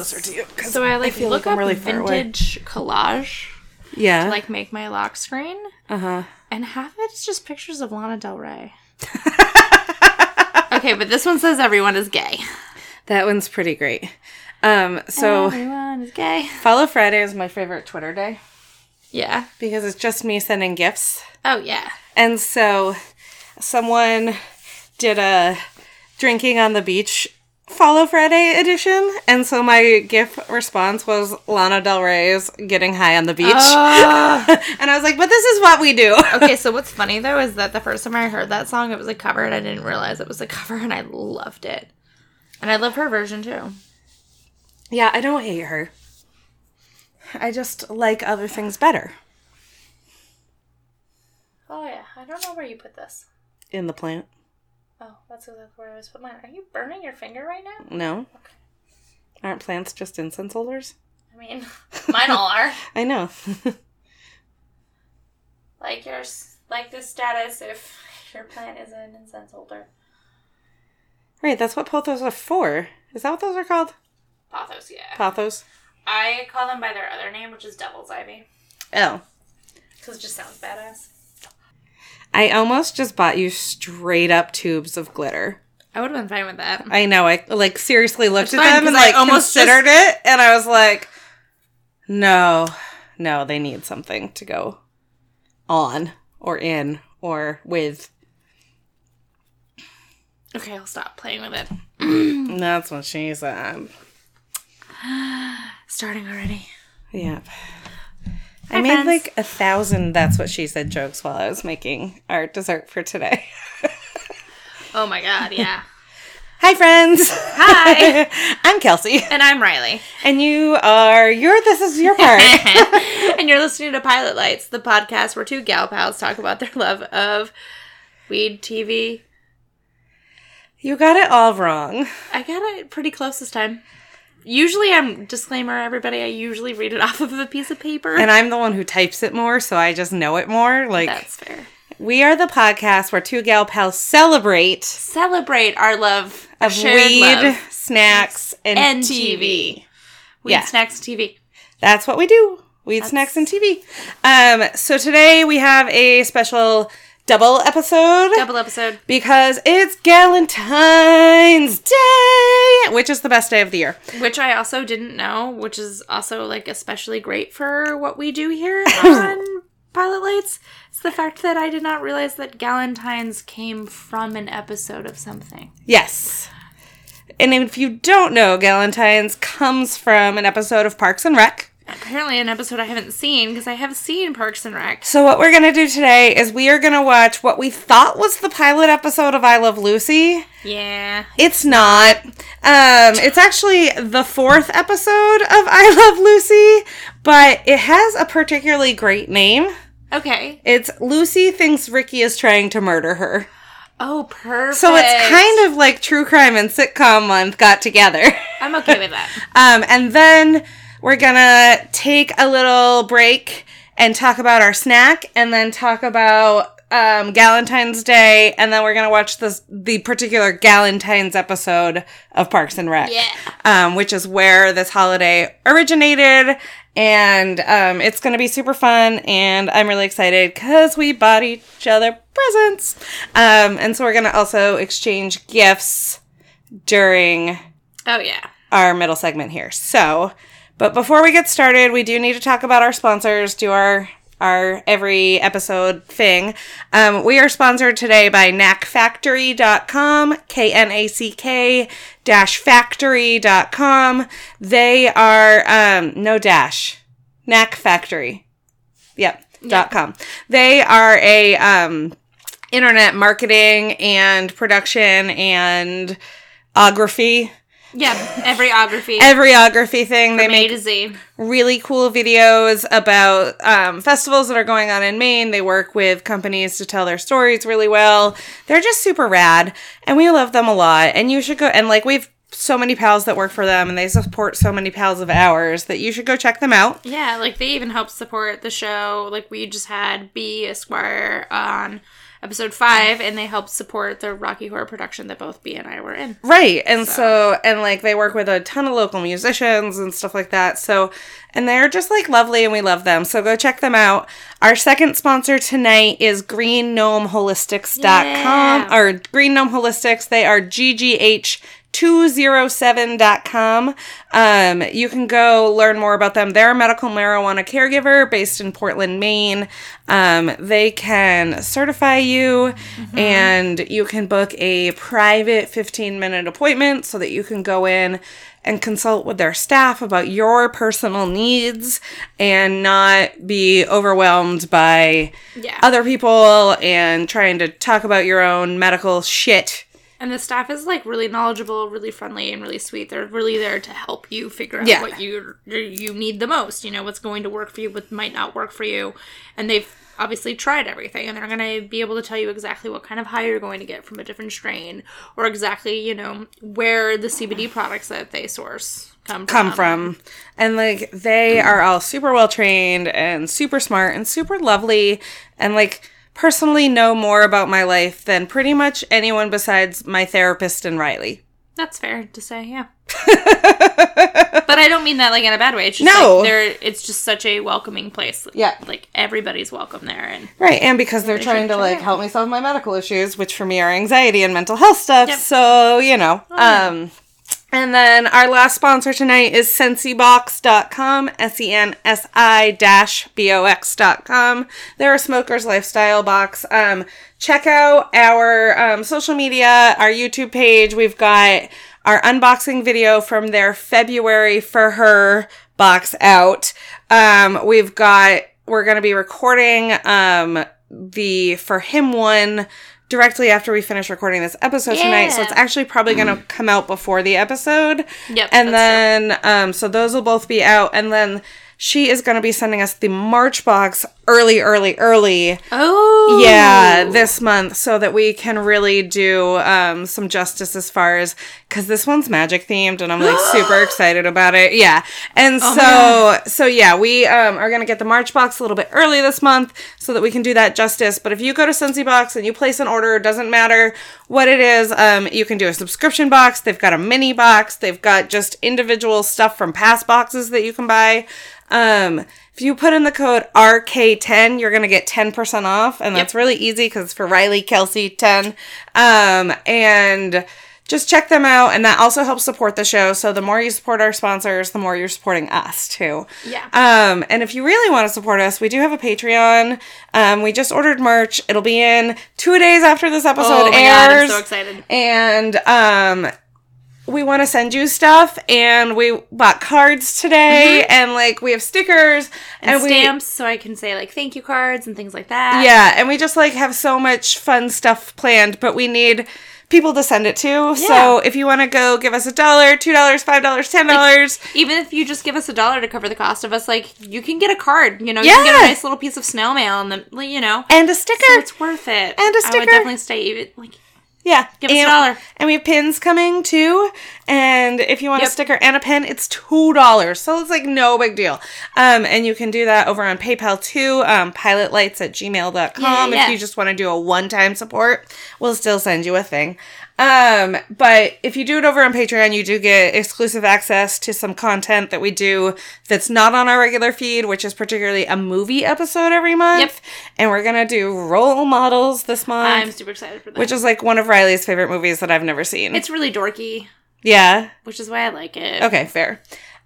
Closer to you. So I like feel look like up really vintage collage Yeah. to like make my lock screen, uh huh. and half of it's just pictures of Lana Del Rey. okay, but this one says everyone is gay. That one's pretty great. Um, so everyone is gay. Follow Friday is my favorite Twitter day Yeah. because it's just me sending gifts. Oh yeah. And so someone did a drinking on the beach Follow Friday edition. And so my GIF response was Lana Del Rey's getting high on the beach. Ah. and I was like, but this is what we do. okay, so what's funny though is that the first time I heard that song, it was a cover, and I didn't realize it was a cover, and I loved it. And I love her version too. yeah, I don't hate her. I just like other things better Oh yeah, I don't know where you put this. in the plant. Oh, that's exactly where I was put mine. Are you burning your finger right now? No? Okay. Aren't plants just incense holders? I mean, mine all are. I know. Like your like the status if your plant is an incense holder. right, that's what pothos are for. Is that what those are called? Pothos, yeah. Pothos? I call them by their other name, which is devil's ivy, Oh. because it just sounds badass. I almost just bought you straight up tubes of glitter. I would have been fine with that. I know. I like seriously looked It's at them and 'cause I like almost considered it, and I was like, no, no, they need something to go on or in or with. Okay, I'll stop playing with it. That's what she said. Starting already. Yep. I Hi, made friends. like a thousand that's what she said jokes while I was making our dessert for today. Oh my god, yeah. Hi friends. Hi. I'm Kelsey. and I'm Riley. And you are your this is your part. and you're listening to Pilot Lights, the podcast where two gal pals talk about their love of weed, TV. you got it all wrong. I got it pretty close this time. Usually, I'm disclaimer, everybody. I usually read it off of a piece of paper. And I'm the one who types it more, so I just know it more. Like That's fair. we are the podcast where two gal pals celebrate Celebrate our love of weed, love, snacks, and, and TV. TV. Weed, Yeah. snacks, TV. That's what we do. Weed, snacks, and TV. Um, so today we have a special double episode Double episode. because it's Galentine's Day, which is the best day of the year. Which I also didn't know, which is also like especially great for what we do here on Pilot Lights. It's the fact that I did not realize that Galentine's came from an episode of something. Yes. And if you don't know, Galentine's comes from an episode of Parks and Rec. Apparently, an episode I haven't seen because I have seen Parks and Rec. So what we're gonna do today is we are gonna watch what we thought was the pilot episode of I Love Lucy. Yeah. It's not. Um, it's actually the fourth episode of I Love Lucy, but it has a particularly great name. Okay. It's Lucy thinks Ricky is trying to murder her. Oh, perfect. So it's kind of like true crime and sitcom month got together. I'm okay with that. Um, and then we're gonna take a little break and talk about our snack, and then talk about um, Galentine's Day, and then we're gonna watch this the particular Galentine's episode of Parks and Rec, Yeah. um, which is where this holiday originated. And um, it's gonna be super fun, and I'm really excited because we bought each other presents. Um, and so we're gonna also exchange gifts during Oh, yeah. our middle segment here. So, but before we get started, we do need to talk about our sponsors, do our our every episode thing. Um, we are sponsored today by knackfactory.com, K N A C K dash factory.com. They are, um, no dash, Knack Factory. Yep, dot com. They are a, um, internet marketing and production and ography Yeah, everyography. everyography thing. They from A make to Z. really cool videos about um, festivals that are going on in Maine. They work with companies to tell their stories really well. They're just super rad, and we love them a lot. And you should go and like we've so many pals that work for them, and they support so many pals of ours that you should go check them out. Yeah, like they even help support the show. Like we just had B Esquire on episode five, and they helped support the Rocky Horror production that both B and I were in. Right. And so. and like they work with a ton of local musicians and stuff like that. So, and they're just like lovely and we love them. So go check them out. Our second sponsor tonight is green greengnomeholistics.com Yeah. or Green Gnome Holistics. They are GGH 207.com. Um, you can go learn more about them. They're a medical marijuana caregiver based in Portland, Maine. Um, they can certify you and you can book a private 15 minute appointment so that you can go in and consult with their staff about your personal needs and not be overwhelmed by Yeah. other people and trying to talk about your own medical shit. And the staff is like really knowledgeable, really friendly, and really sweet. They're really there to help you figure out Yeah. what you you need the most. You know what's going to work for you, what might not work for you, and they've obviously tried everything, and they're going to be able to tell you exactly what kind of high you're going to get from a different strain, or exactly you know where the CBD products that they source come from. come from. And like they are all super well trained and super smart and super lovely and like personally know more about my life than pretty much anyone besides my therapist and Riley. That's fair to say, yeah. but I don't mean that like in a bad way. It's just No. like they're it's just such a welcoming place. Yeah. Like everybody's welcome there and Right, and because they're trying to like help me solve my medical issues, which for me are anxiety and mental health stuff. Yep. So, you know. yeah. Um and then our last sponsor tonight is sensibox.com, S E N S I B O X.com. They're a smoker's lifestyle box. Um, check out our um, social media, our YouTube page. We've got our unboxing video from their February for her box out. Um, we've got, we're going to be recording um, the for him one directly after we finish recording this episode tonight. So it's actually probably going to come out before the episode. Yep, And that's then, um, so those will both be out. And then she is going to be sending us the March box early, early, early. Oh Yeah, this month so that we can really do um, some justice as far as because this one's magic themed and I'm like super excited about it. Yeah, and Oh so so yeah, we um, are gonna get the March box a little bit early this month so that we can do that justice. But if you go to Sensi Box and you place an order, it doesn't matter what it is. Um, you can do a subscription box. They've got a mini box. They've got just individual stuff from past boxes that you can buy. Um, if you put in the code RK10, you're going to get 10% off. And that's really easy because it's for Riley Kelsey 10. Um, and just check them out. And that also helps support the show. So the more you support our sponsors, the more you're supporting us too. Yeah. Um, and if you really want to support us, we do have a Patreon. Um, we just ordered merch. It'll be in two days after this episode Oh my airs. god, I'm so excited. And um we want to send you stuff and we bought cards today and like we have stickers Mm-hmm. And, we stamps so I can say like thank you cards and things like that. yeah and we just like have so much fun stuff planned but we need people to send it to so if you want to go give us a dollar two dollars five dollars ten dollars Even if you just give us a dollar to cover the cost of us, like you can get a card. You know, you can get Yeah. a nice little piece of snail mail, and then you know, and a sticker so it's worth it. And a sticker. I would definitely stay even like Yeah. Give us a and, dollar. And we have pins coming too. And if you want Yep. a sticker and a pin, it's two dollars. So it's like no big deal. Um, and you can do that over on PayPal too. Um, pilotlights at gmail.com. Yeah, yeah. If you just want to do a one-time support, we'll still send you a thing. Um, but if you do it over on Patreon, you do get exclusive access to some content that we do that's not on our regular feed, which is particularly a movie episode every month. Yep. And we're gonna do role models this month I'm super excited for that. which is like one of Riley's favorite movies that I've never seen. it's really dorky, yeah. which is why I like it. Okay, fair.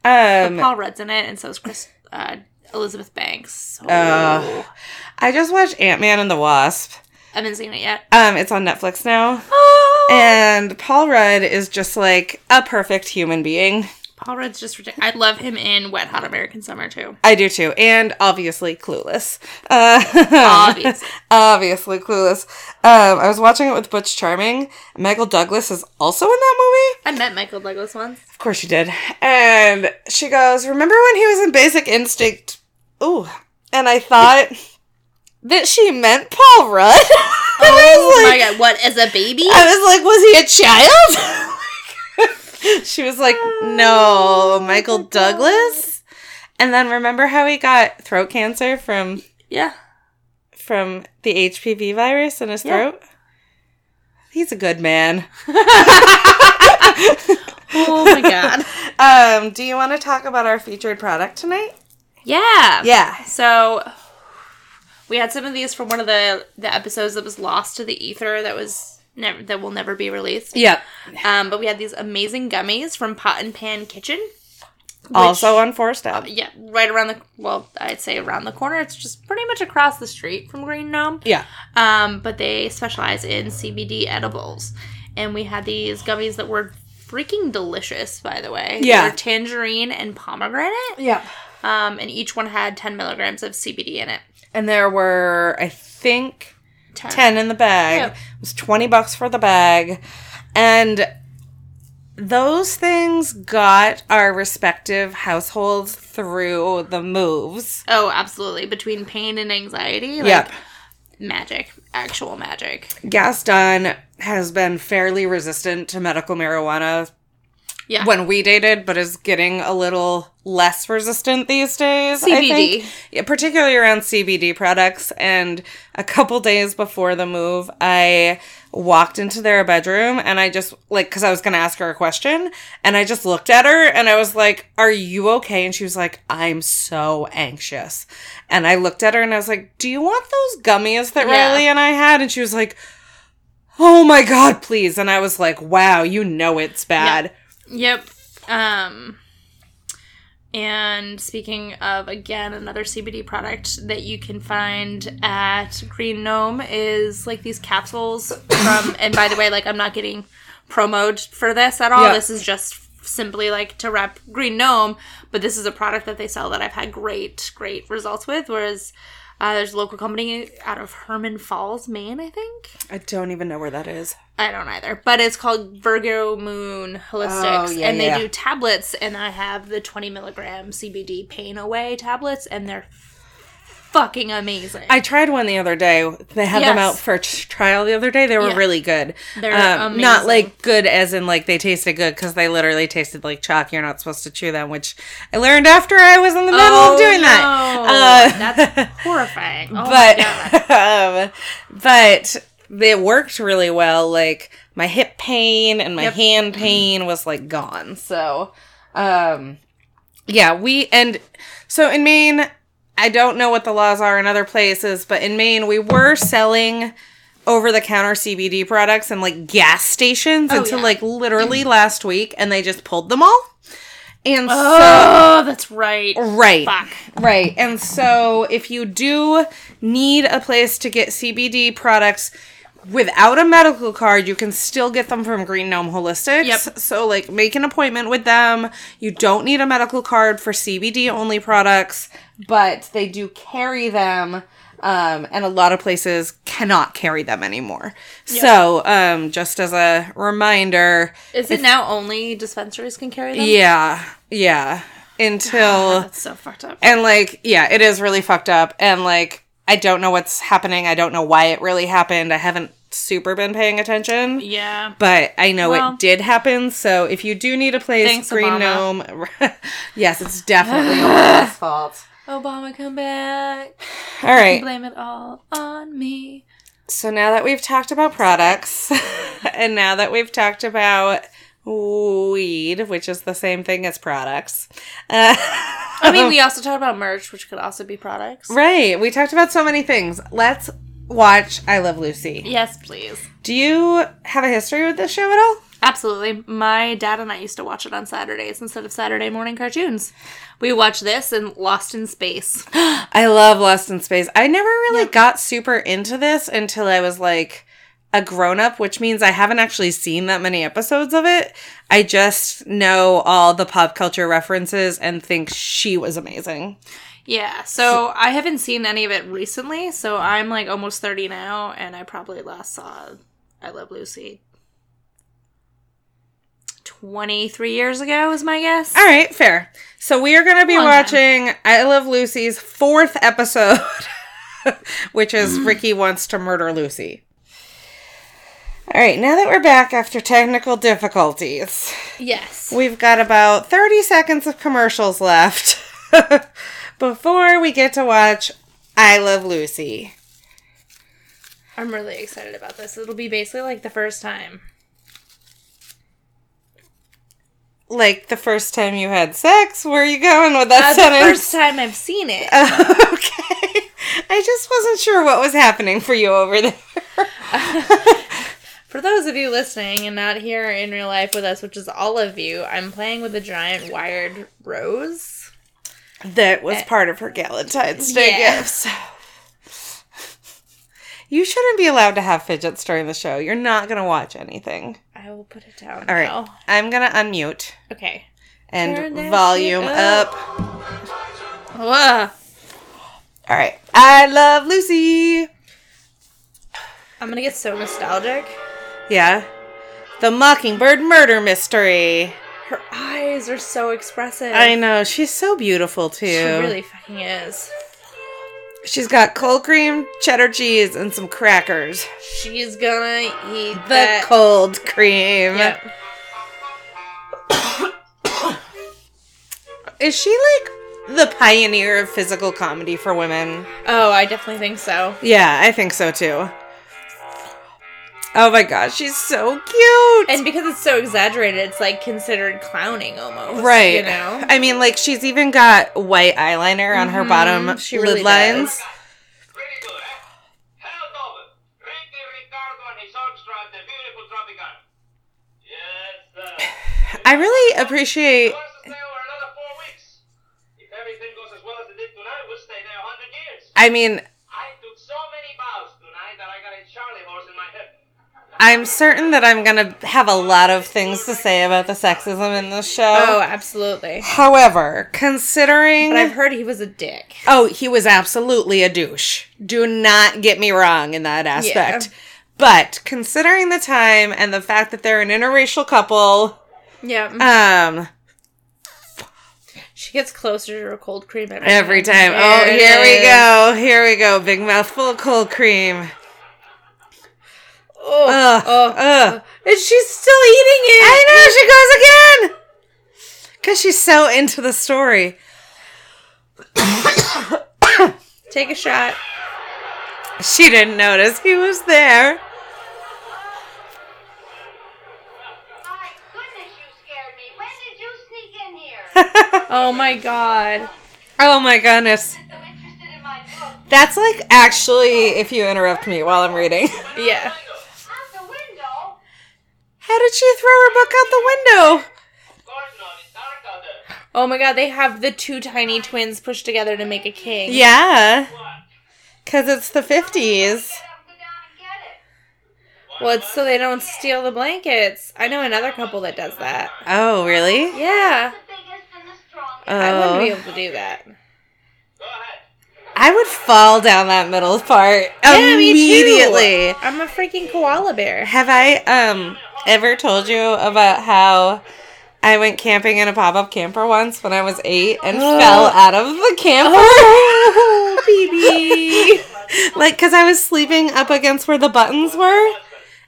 Um Paul Rudd's in it, and so is Chris. Uh, Elizabeth Banks. Oh. I just watched Ant Man and the Wasp. I haven't seen it yet. Um, it's on Netflix now. And Paul Rudd is just like a perfect human being. Paul Rudd's just ridiculous. I love him in Wet Hot American Summer too. I do too. And obviously Clueless. Uh, Obviously. obviously Clueless. Um, I was watching it with Butch Charming. Michael Douglas is also in that movie. I met Michael Douglas once. Of course you did. And she goes, Remember when he was in Basic Instinct? Ooh. And I thought that she meant Paul Rudd. Oh was my god, what, as a baby? I was like, was he a child? she was like, no, Michael Douglas. And then remember how he got throat cancer from yeah. from the HPV virus in his Yeah. throat? He's a good man. Oh my god. Um, do you want to talk about our featured product tonight? Yeah. Yeah. So we had some of these from one of the the episodes that was lost to the ether that was never that will never be released. Yep. Um, but we had these amazing gummies from Pot and Pan Kitchen. which- Also on Forced Up. yeah, right around the well, I'd say around the corner. It's just pretty much across the street from Green Gnome. Yeah. Um, but they specialize in CBD edibles, and we had these gummies that were freaking delicious. By the way, They Yeah. were tangerine and pomegranate. Yeah. Um, and each one had ten milligrams of CBD in it. And there were, I think, 10. 10 in the bag. Yep. It was 20 bucks for the bag. And those things got our respective households through the moves. Oh, absolutely. Between pain and anxiety, like yep. magic, actual magic. Gaston has been fairly resistant to medical marijuana Yeah. when we dated, but is getting a little less resistant these days. I CBD. think. Yeah, particularly around CBD products. And a couple days before the move, I walked into their bedroom and I just like because I was gonna ask her a question, and I just looked at her and I was like, "Are you okay?" And she was like, "I'm so anxious." And I looked at her and I was like, "Do you want those gummies that Yeah. Riley and I had?" And she was like. Oh my god, please. And I was like, wow, you know it's bad. Yep. Um and speaking of again another CBD product that you can find at Green Gnome is like these capsules from and by the way like I'm not getting promoted for this at all. Yeah. This is just simply like to rep Green Gnome, but this is a product that they sell that I've had great great results with whereas uh, there's a local company out of Herman Falls, Maine, I think. I don't even know where that is. I don't either, but it's called Virgo Moon Holistics, Oh, yeah, and they yeah. do tablets. And I have the 20 milligram CBD pain away tablets, and they're fucking amazing. I tried one the other day. They had them out for trial the other day. They were Yeah. really good. They're Um, not like good as in like they tasted good because they literally tasted like chalk. You're not supposed to chew them, which I learned after I was in the middle of doing that. Uh, That's horrifying. Oh but um, but it worked really well. Like my hip pain and my Yep. hand pain was like gone. So, um, yeah, we and so in Maine, I don't know what the laws are in other places, but in Maine, we were selling over the counter CBD products in like gas stations Oh, until yeah. like literally last week, and they just pulled them all. And so Oh, that's right. Right. Fuck. Right. And so if you do need a place to get CBD products without a medical card, you can still get them from Green Gnome Holistics. Yep. So like make an appointment with them. You don't need a medical card for CBD only products, but they do carry them. Um, and a lot of places cannot carry them anymore. So, um, just as a reminder, Is it now only dispensaries can carry them? yeah, yeah, until That's so fucked up. and like, yeah, it is really fucked up. And like, I don't know what's happening. I don't know why it really happened. I haven't super been paying attention. Yeah. But I know Well- it did happen. So if you do need a place, Thanks, Green Obama. Gnome. yes, it's definitely Obama's fault. Obama, come back. All right. Blame it all on me. So now that we've talked about products, and now that we've talked about weed, which is the same thing as products. Uh, I mean, we also talked about merch, which could also be products. right. We talked about so many things. Let's watch I Love Lucy. Yes, please. Do you have a history with this show at all? Absolutely. My dad and I used to watch it on Saturdays instead of Saturday morning cartoons. We watched this and Lost in Space. I love Lost in Space. I never really got super into this until I was like a grown up, which means I haven't actually seen that many episodes of it. I just know all the pop culture references and think she was amazing. Yeah, so I haven't seen any of it recently, so I'm like almost 30 now, and I probably last saw I Love Lucy 23 years ago, is my guess. All right, fair. So we are going to be Long watching I Love Lucy's fourth episode, which is Ricky Wants to Murder Lucy. All right, now that we're back after technical difficulties, Yes. we've got about 30 seconds of commercials left before we get to watch I Love Lucy. I'm really excited about this. It'll be basically like the first time. Like the first time you had sex? Where are you going with that Uh, the first time I've seen it. okay. I just wasn't sure what was happening for you over there. For those of you listening and not here in real life with us, which is all of you, I'm playing with a giant wired rose. that was eh. part of her Valentine's Day Yeah. gifts. You shouldn't be allowed to have fidgets during the show. You're not going to watch anything. I will put it down All right. now. I'm going to unmute Okay. and volume up. up. All right. I love Lucy. I'm gonna get so nostalgic. Yeah. The Mockingbird murder mystery. Her eyes are so expressive. I know. She's so beautiful, too. She really fucking is. She's got cold cream, cheddar cheese, and some crackers. She's gonna eat The that. cold cream. Yep. Is she like the pioneer of physical comedy for women? Oh, I definitely think so. Yeah, I think so too. Oh my gosh, she's so cute. And because it's so exaggerated, it's like considered clowning almost. right. You know? I mean, like she's even got white eyeliner on her bottom she lid really lines. does. Pretty good, eh? Held over. Ricky Ricardo and his orchestra, the beautiful Tropicana. Yes, sir. I really appreciate I to I'm certain that I'm gonna have a lot of things to say about the sexism in this show. Oh, absolutely. However, considering But I've heard he was a dick. Oh, he was absolutely a douche. Do not get me wrong in that aspect. Yeah. But considering the time and the fact that they're an interracial couple, Yeah. um, she gets closer to her cold cream every, every time. Oh, There here we go. Here we go. Big mouthful of cold cream. Oh, Ugh. oh, Ugh. and she's still eating it. I know she goes again. Cause she's so into the story. Take a shot. She didn't notice he was there. My goodness, you scared me. When did you sneak in here? Oh my god. oh my goodness. so interested in my book. That's like actually if you interrupt me while I'm reading. Yeah. Out the window? How did she throw her book out the window? Of course not. It's dark out there. Oh my god, they have the two tiny twins pushed together to make a king. Yeah, because it's the 50s. Get up and go down and get it. Well, it's so they don't steal the blankets. I know another couple that does that. Oh, really? Yeah. The biggest and the strongest. I wouldn't be Oh. able to do that. I would fall down that middle part Yeah, me immediately. I'm a freaking koala bear. Have I um ever told you about how I went camping in a pop-up camper once when I was 8 and oh. fell out of the camper? Oh, baby. like cuz I was sleeping up against where the buttons were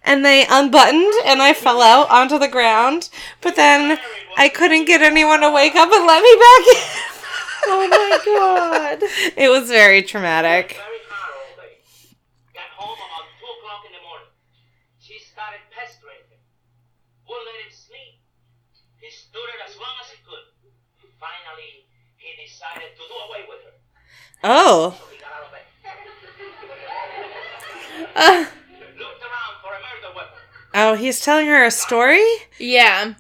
and they unbuttoned and I fell out onto the ground, but then I couldn't get anyone to wake up and let me back in. Oh my god. It was very traumatic. Very hard all day. Got home about 2 o'clock in the morning. She started pestering him. Wouldn't let him sleep. He stood it as long as he could. Finally, he decided to do away with her. Oh. So he got out of bed. Uh, Looked around for a murder weapon. Oh, he's telling her a story? Yeah.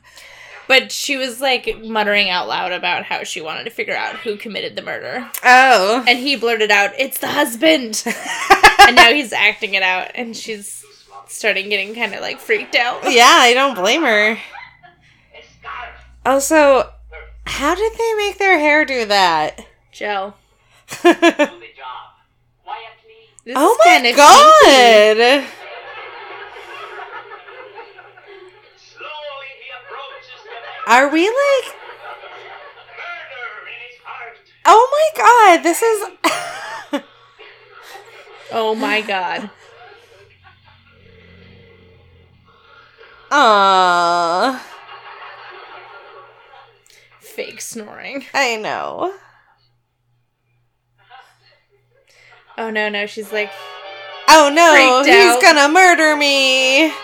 But she was like muttering out loud about how she wanted to figure out who committed the murder. Oh. And he blurted out, It's the husband! and now he's acting it out, and she's starting getting kind of like freaked out. yeah, I don't blame her. Also, how did they make their hair do that? Joe. do the job. Quietly. This oh is my kinda god! Slowly he approaches the man. Are we like. Murder in his heart. Oh my god, this is. Oh my god. Aww. Fake snoring. I know. Oh no, no, she's like, Oh no, he's out. gonna murder me.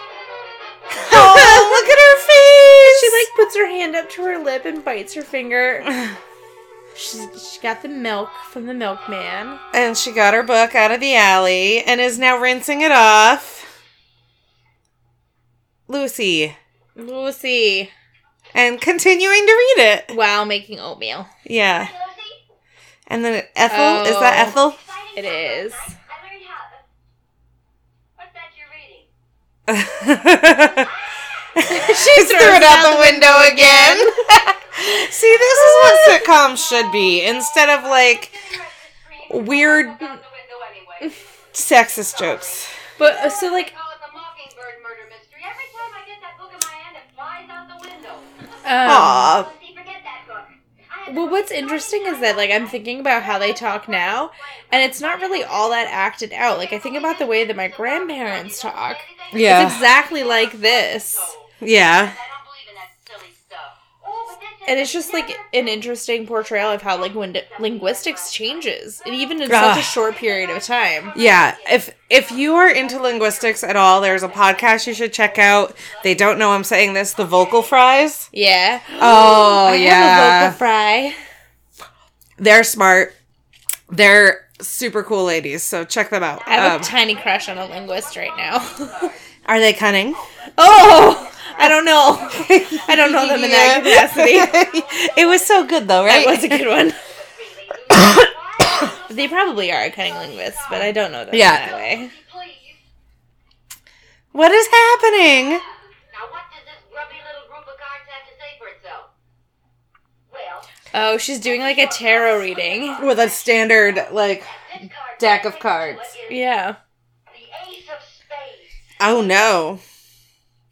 Oh, look at her face. she like puts her hand up to her lip and bites her finger. She's she got the milk from the milkman. And she got her book out of the alley and is now rinsing it off. Lucy. Lucy. And continuing to read it. While making oatmeal. Yeah. And then Ethel. Is that Oh. Ethel? It is. I, I learned how. What's that you're reading? she threw it out the window again. See, this is what sitcoms should be instead of like weird Out the window anyway. sexist jokes. But uh, so like Call it the Mockingbird murder mystery. Every time I get that book in my hand, it flies out the window. Um, Aw. Lucy, forget that book. I have Well, what's interesting is that like I'm thinking about how they talk now, and it's not really all that acted out. Like I think about the way that my grandparents talk. It's Yeah. exactly like this. Yeah. And it's just like an interesting portrayal of how like when linguistics changes, and even in Ugh. such a short period of time. Yeah, if if you are into linguistics at all, there's a podcast you should check out. They don't know I'm saying this. The vocal fries. Yeah. Oh I yeah, vocal fry. they're smart. They're super cool ladies. So check them out. I have Um, a tiny crush on a linguist right now. are they cunning? oh, I don't know. I don't know them in that capacity. it was so good though, right? That was a good one. they probably are a cunning linguist, but I don't know them Yeah. that way. What is happening? Now, what does this grubby little group of cards have to say for itself? Well, Oh, she's doing like a tarot reading. With a standard like deck of cards. Yeah. the Ace of Spades. Oh no,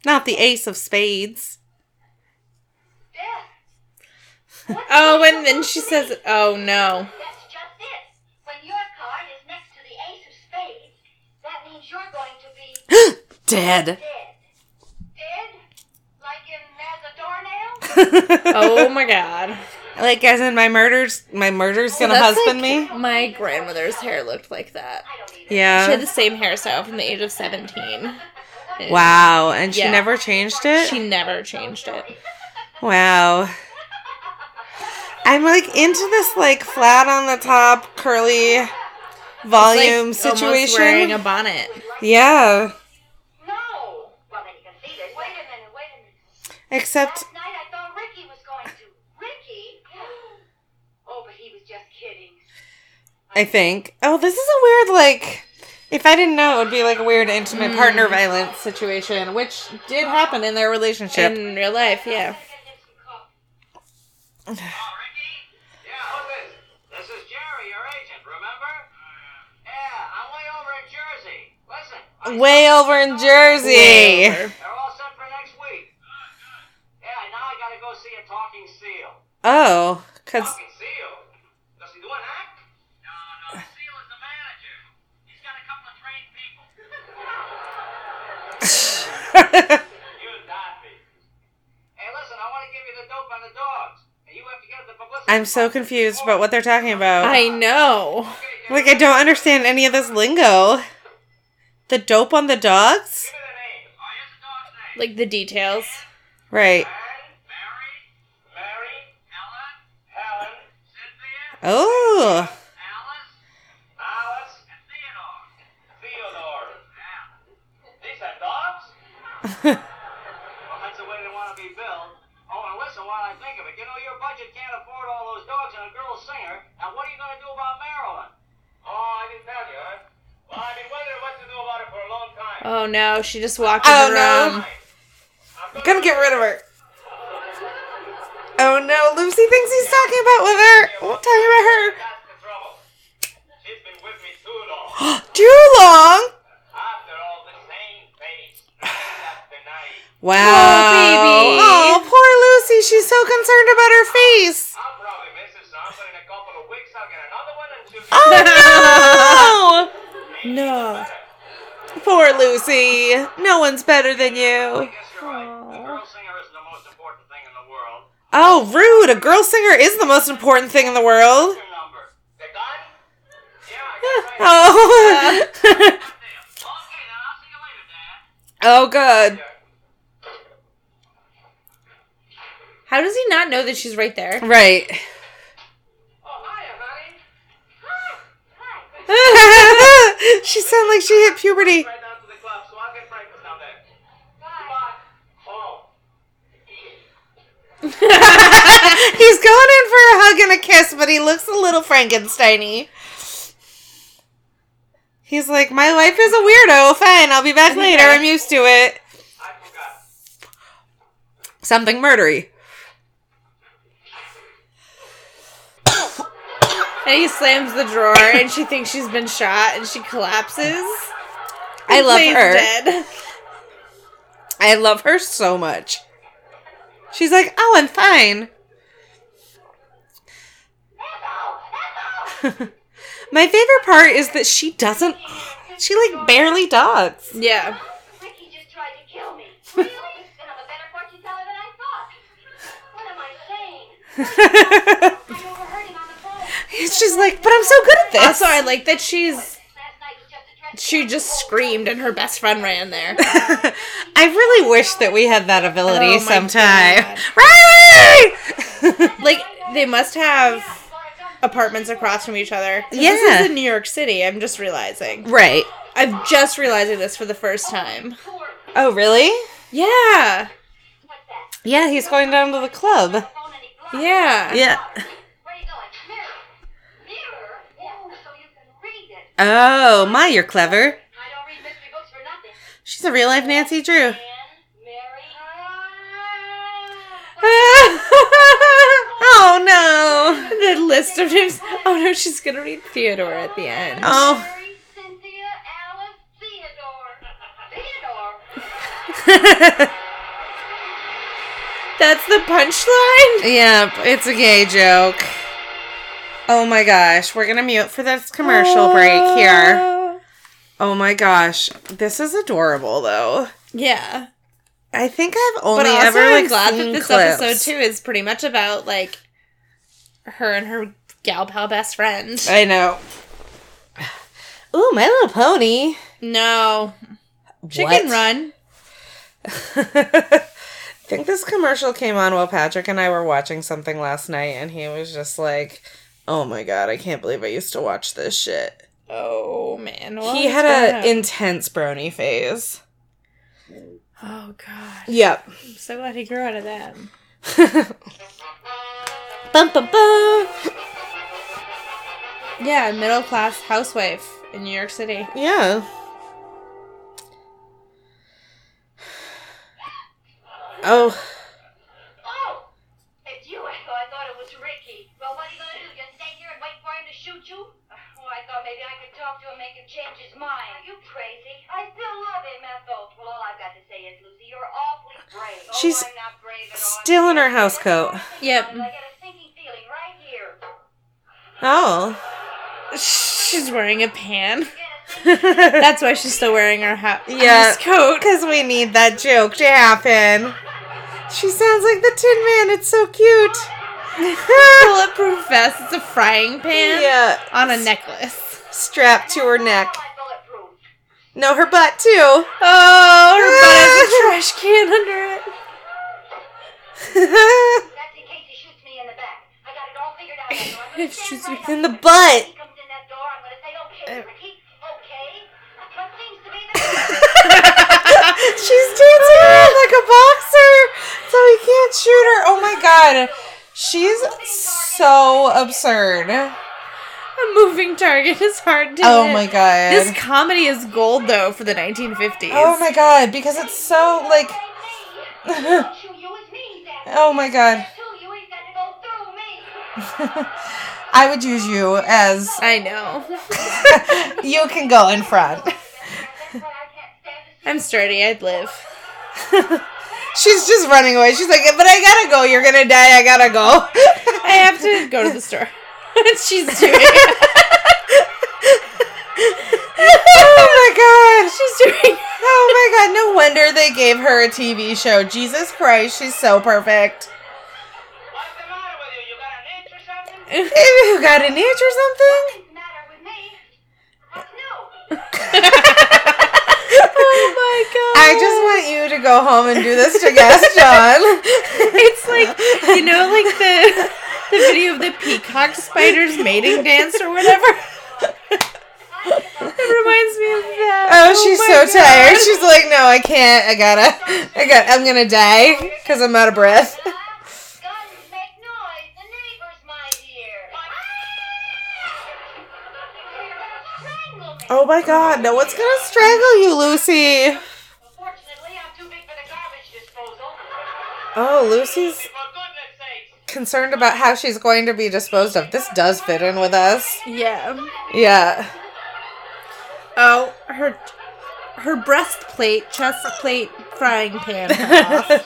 not the Ace of Spades. Death. Oh, and then she says, "Oh no." That's just it. When your card is next to the Ace of Spades, that means you're going to be Dead. dead. Dead? Like in as a doornail? Oh my god. Like as in my murder's my murder's gonna That's husband like- me. My grandmother's hair looked like that. I don't need it. She had the same hairstyle from the age of 17. Wow, and she Yeah. never changed it. She never changed it. Wow. I'm like into this like flat on the top curly volume Like, almost wearing a bonnet. yeah. No. Well, then you can see this. Wait a minute, wait a minute. Except Last night I thought Ricky was going to. Ricky? Oh, but he was just kidding. I think. Oh, this is a weird like if I didn't know it would be like a weird intimate partner Mm. violence situation, which did happen in their relationship. In real life, yeah. Get him some coffee. Oh, Ricky? Yeah, who's this? This is Jerry, your agent, remember? Yeah, I'm way over in Jersey. Way over in Jersey. Over. They're all set for next week. Yeah, now I gotta go see a talking seal. Oh, cuz Talking seal? Does he do an act? No, no, the seal is the manager. He's got a couple of trained people. You got me. Hey, listen, I want to give you the dope on the dogs. And you have to get the publicity. I'm so confused about what they're talking about. I know. Like I don't understand any of this lingo. The dope on the dogs? Give me the name. Here's the dog's name. Like the details. Right. Anne, Mary, Mary, Ellen, Helen, Cynthia, Oh. well, that's the way they want to be billed. Oh, and listen, while I think of it, you know, your budget can't afford all those dogs and a girl singer. Now, what are you going to do about Oh, I didn't tell you, huh? Well, I've been wondering what to do about it for a long time. Oh, no. She just walked oh, in oh, the room. I'm going to get rid of her. Oh, no. Lucy thinks he's talking about with her. Talking about her. Too long? night. Wow. baby. Oh, poor Lucy. She's so concerned about her face. I'll probably miss her some, but in a couple of weeks I'll get another one and she'll Oh No. no. Poor Lucy. No one's better than you. Yes, you're right. The girl singer isn't the most important thing in the world. Oh, rude. A girl singer is the most important thing in the world. Your number. The gun? Yeah, I got it right Oh. there. Okay, then I'll see you later, Dad. oh, good. How does he not know that she's right there? Right. Oh, hiya, honey. she sounded like she hit puberty. Right down to the club, so I'll get breakfast down there. Bye. Goodbye. Oh. He's going in for a hug and a kiss, but he looks a little Frankensteiny. He's like, my life is a weirdo. Fine, I'll be back later. I'm used to it. Something murdery. And he slams the drawer and she thinks she's been shot and she collapses. I love her. Dead. I love her so much. She's like, oh, I'm fine. My favorite part is that she doesn't. She like barely does. Yeah. She's like, but I'm so good at this. Also, I like that she's Last night was just a dreadful she just screamed and her best friend ran there. I really wish that we had that ability Oh sometime. Riley! Like they must have apartments across from each other. Yeah. This is in New York City. I'm just realizing. right. I'm just realizing this for the first time. Oh, really? Yeah. Yeah, he's going down to the club. Phone and he blocked it. Yeah. Yeah. Oh, my, you're clever. I don't read mystery books for nothing. She's a real life Nancy Drew. Oh, no. The list of names. Oh no, she's gonna read Theodore at the end. Oh. Mary, Cynthia, Alice, Theodore. Theodore. That's the punchline. Yep, it's a gay joke. Oh my gosh, we're gonna mute for this commercial break here. Ah. Oh my gosh, this is adorable though. Yeah. I think I've only But also, ever I'm like glad that this clips. episode too is pretty much about like her and her gal pal best friend. I know. Ooh, My Little Pony. No, Chicken What? Run. I think this commercial came on while Patrick and I were watching something last night, and he was just like, "Oh my god, I can't believe I used to watch this shit." Oh man, What he had an intense brony phase. Oh god, Yep. I'm so glad he grew out of that. Bum, bum, bum. Yeah, middle class housewife in New York City. Yeah. Oh, it's you. I thought, I thought it was Ricky. Well, what are you gonna do? Just stay here and wait for him to shoot you? Oh, I thought maybe I could talk to him, make him change his mind. Are you crazy? I still love him, Ethel. Well, all I've got to say is, Lucy, you're awfully brave. Oh, she's oh, I'm not brave at all. still in her house coat. Yep. I get a sinking feeling right here. Oh. She's wearing a pan. Get a sinking That's why she's still wearing her ha- Yeah. coat. Because we need that joke to happen. She sounds like the Tin Man. It's so cute. Bulletproof vest. It's a frying pan yeah. on a necklace. Strapped to her neck. No, her butt too. Oh, her butt has a trash can under it. That's in case he shoots me in the back. I got it all figured out. So I'm Shoots me in the butt. He comes in that door. I'm gonna say, okay. Oh. Ricky, okay. What seems to be the She's dancing around like a boxer, so he can't shoot her. Oh my god. She's so absurd. A moving target is hard to Oh hit. my god. This comedy is gold though for the 1950s. oh my god, because it's so like Don't shoot you, it's me, Dad. Oh my god. Two, you ain't got to go through me. I would use you as I know. you can go in front. I can't stand to see I'm sturdy. I'd live. She's just running away. She's like, but I gotta go. You're gonna die. I gotta go. I have to go to the store. She's doing oh my god. She's doing Oh my god. No wonder they gave her a TV show. Jesus Christ, she's so perfect. What's the matter with you? You got an itch or something? You got an itch or something? Nothing's the matter with me. No. Oh my god. I just want you to go home and do this to guest John. It's like you know, like the the video of the peacock spiders mating dance or whatever. It reminds me of that. Oh, she's oh my so God. tired. She's like, no, I can't. I gotta. I got. I'm gonna die because I'm out of breath. Guns make noise. The neighbors might hear. Strangle me. Oh my God! No one's gonna strangle you, Lucy. Fortunately, I'm too big for the garbage disposal. Oh, Lucy's For goodness sakes. Concerned about how she's going to be disposed of. This does fit in with us. Yeah. Yeah. Oh, her her breastplate, chest plate, frying pan. Come on here,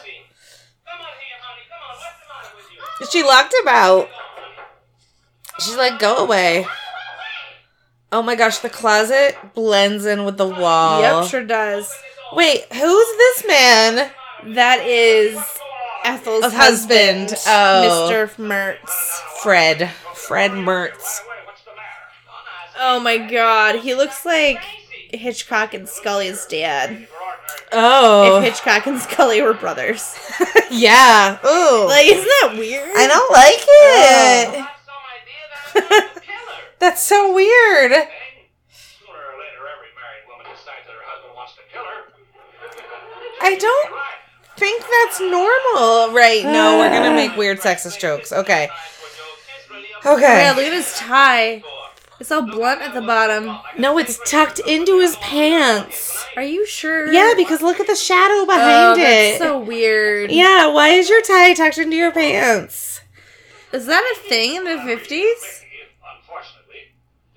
honey. Come on. What's the matter with you? She locked him out. She's like, go away. Oh my gosh, the closet blends in with the wall. Yep, sure does. Wait, who's this man? That is Ethel's husband. husband, Oh. Mr. Mertz. Fred. Fred Mertz. Oh my god, he looks like Hitchcock and Scully's dad. Oh. If Hitchcock and Scully were brothers. yeah. Ooh. like, isn't that weird? I don't like it. Got some idea that I'm going to kill her. That's so weird. Sooner or later, every married woman decides that her husband wants to kill her. I don't Right. Think that's normal. Right. No, we're going to make weird sexist jokes. Okay. It's really a Okay. Yeah, look at his tie. It's all blunt at the bottom. No, it's tucked into his pants. Are you sure? Yeah, because look at the shadow oh, behind that's it. so weird. yeah, why is your tie tucked into your pants? Is that a thing in the 50s?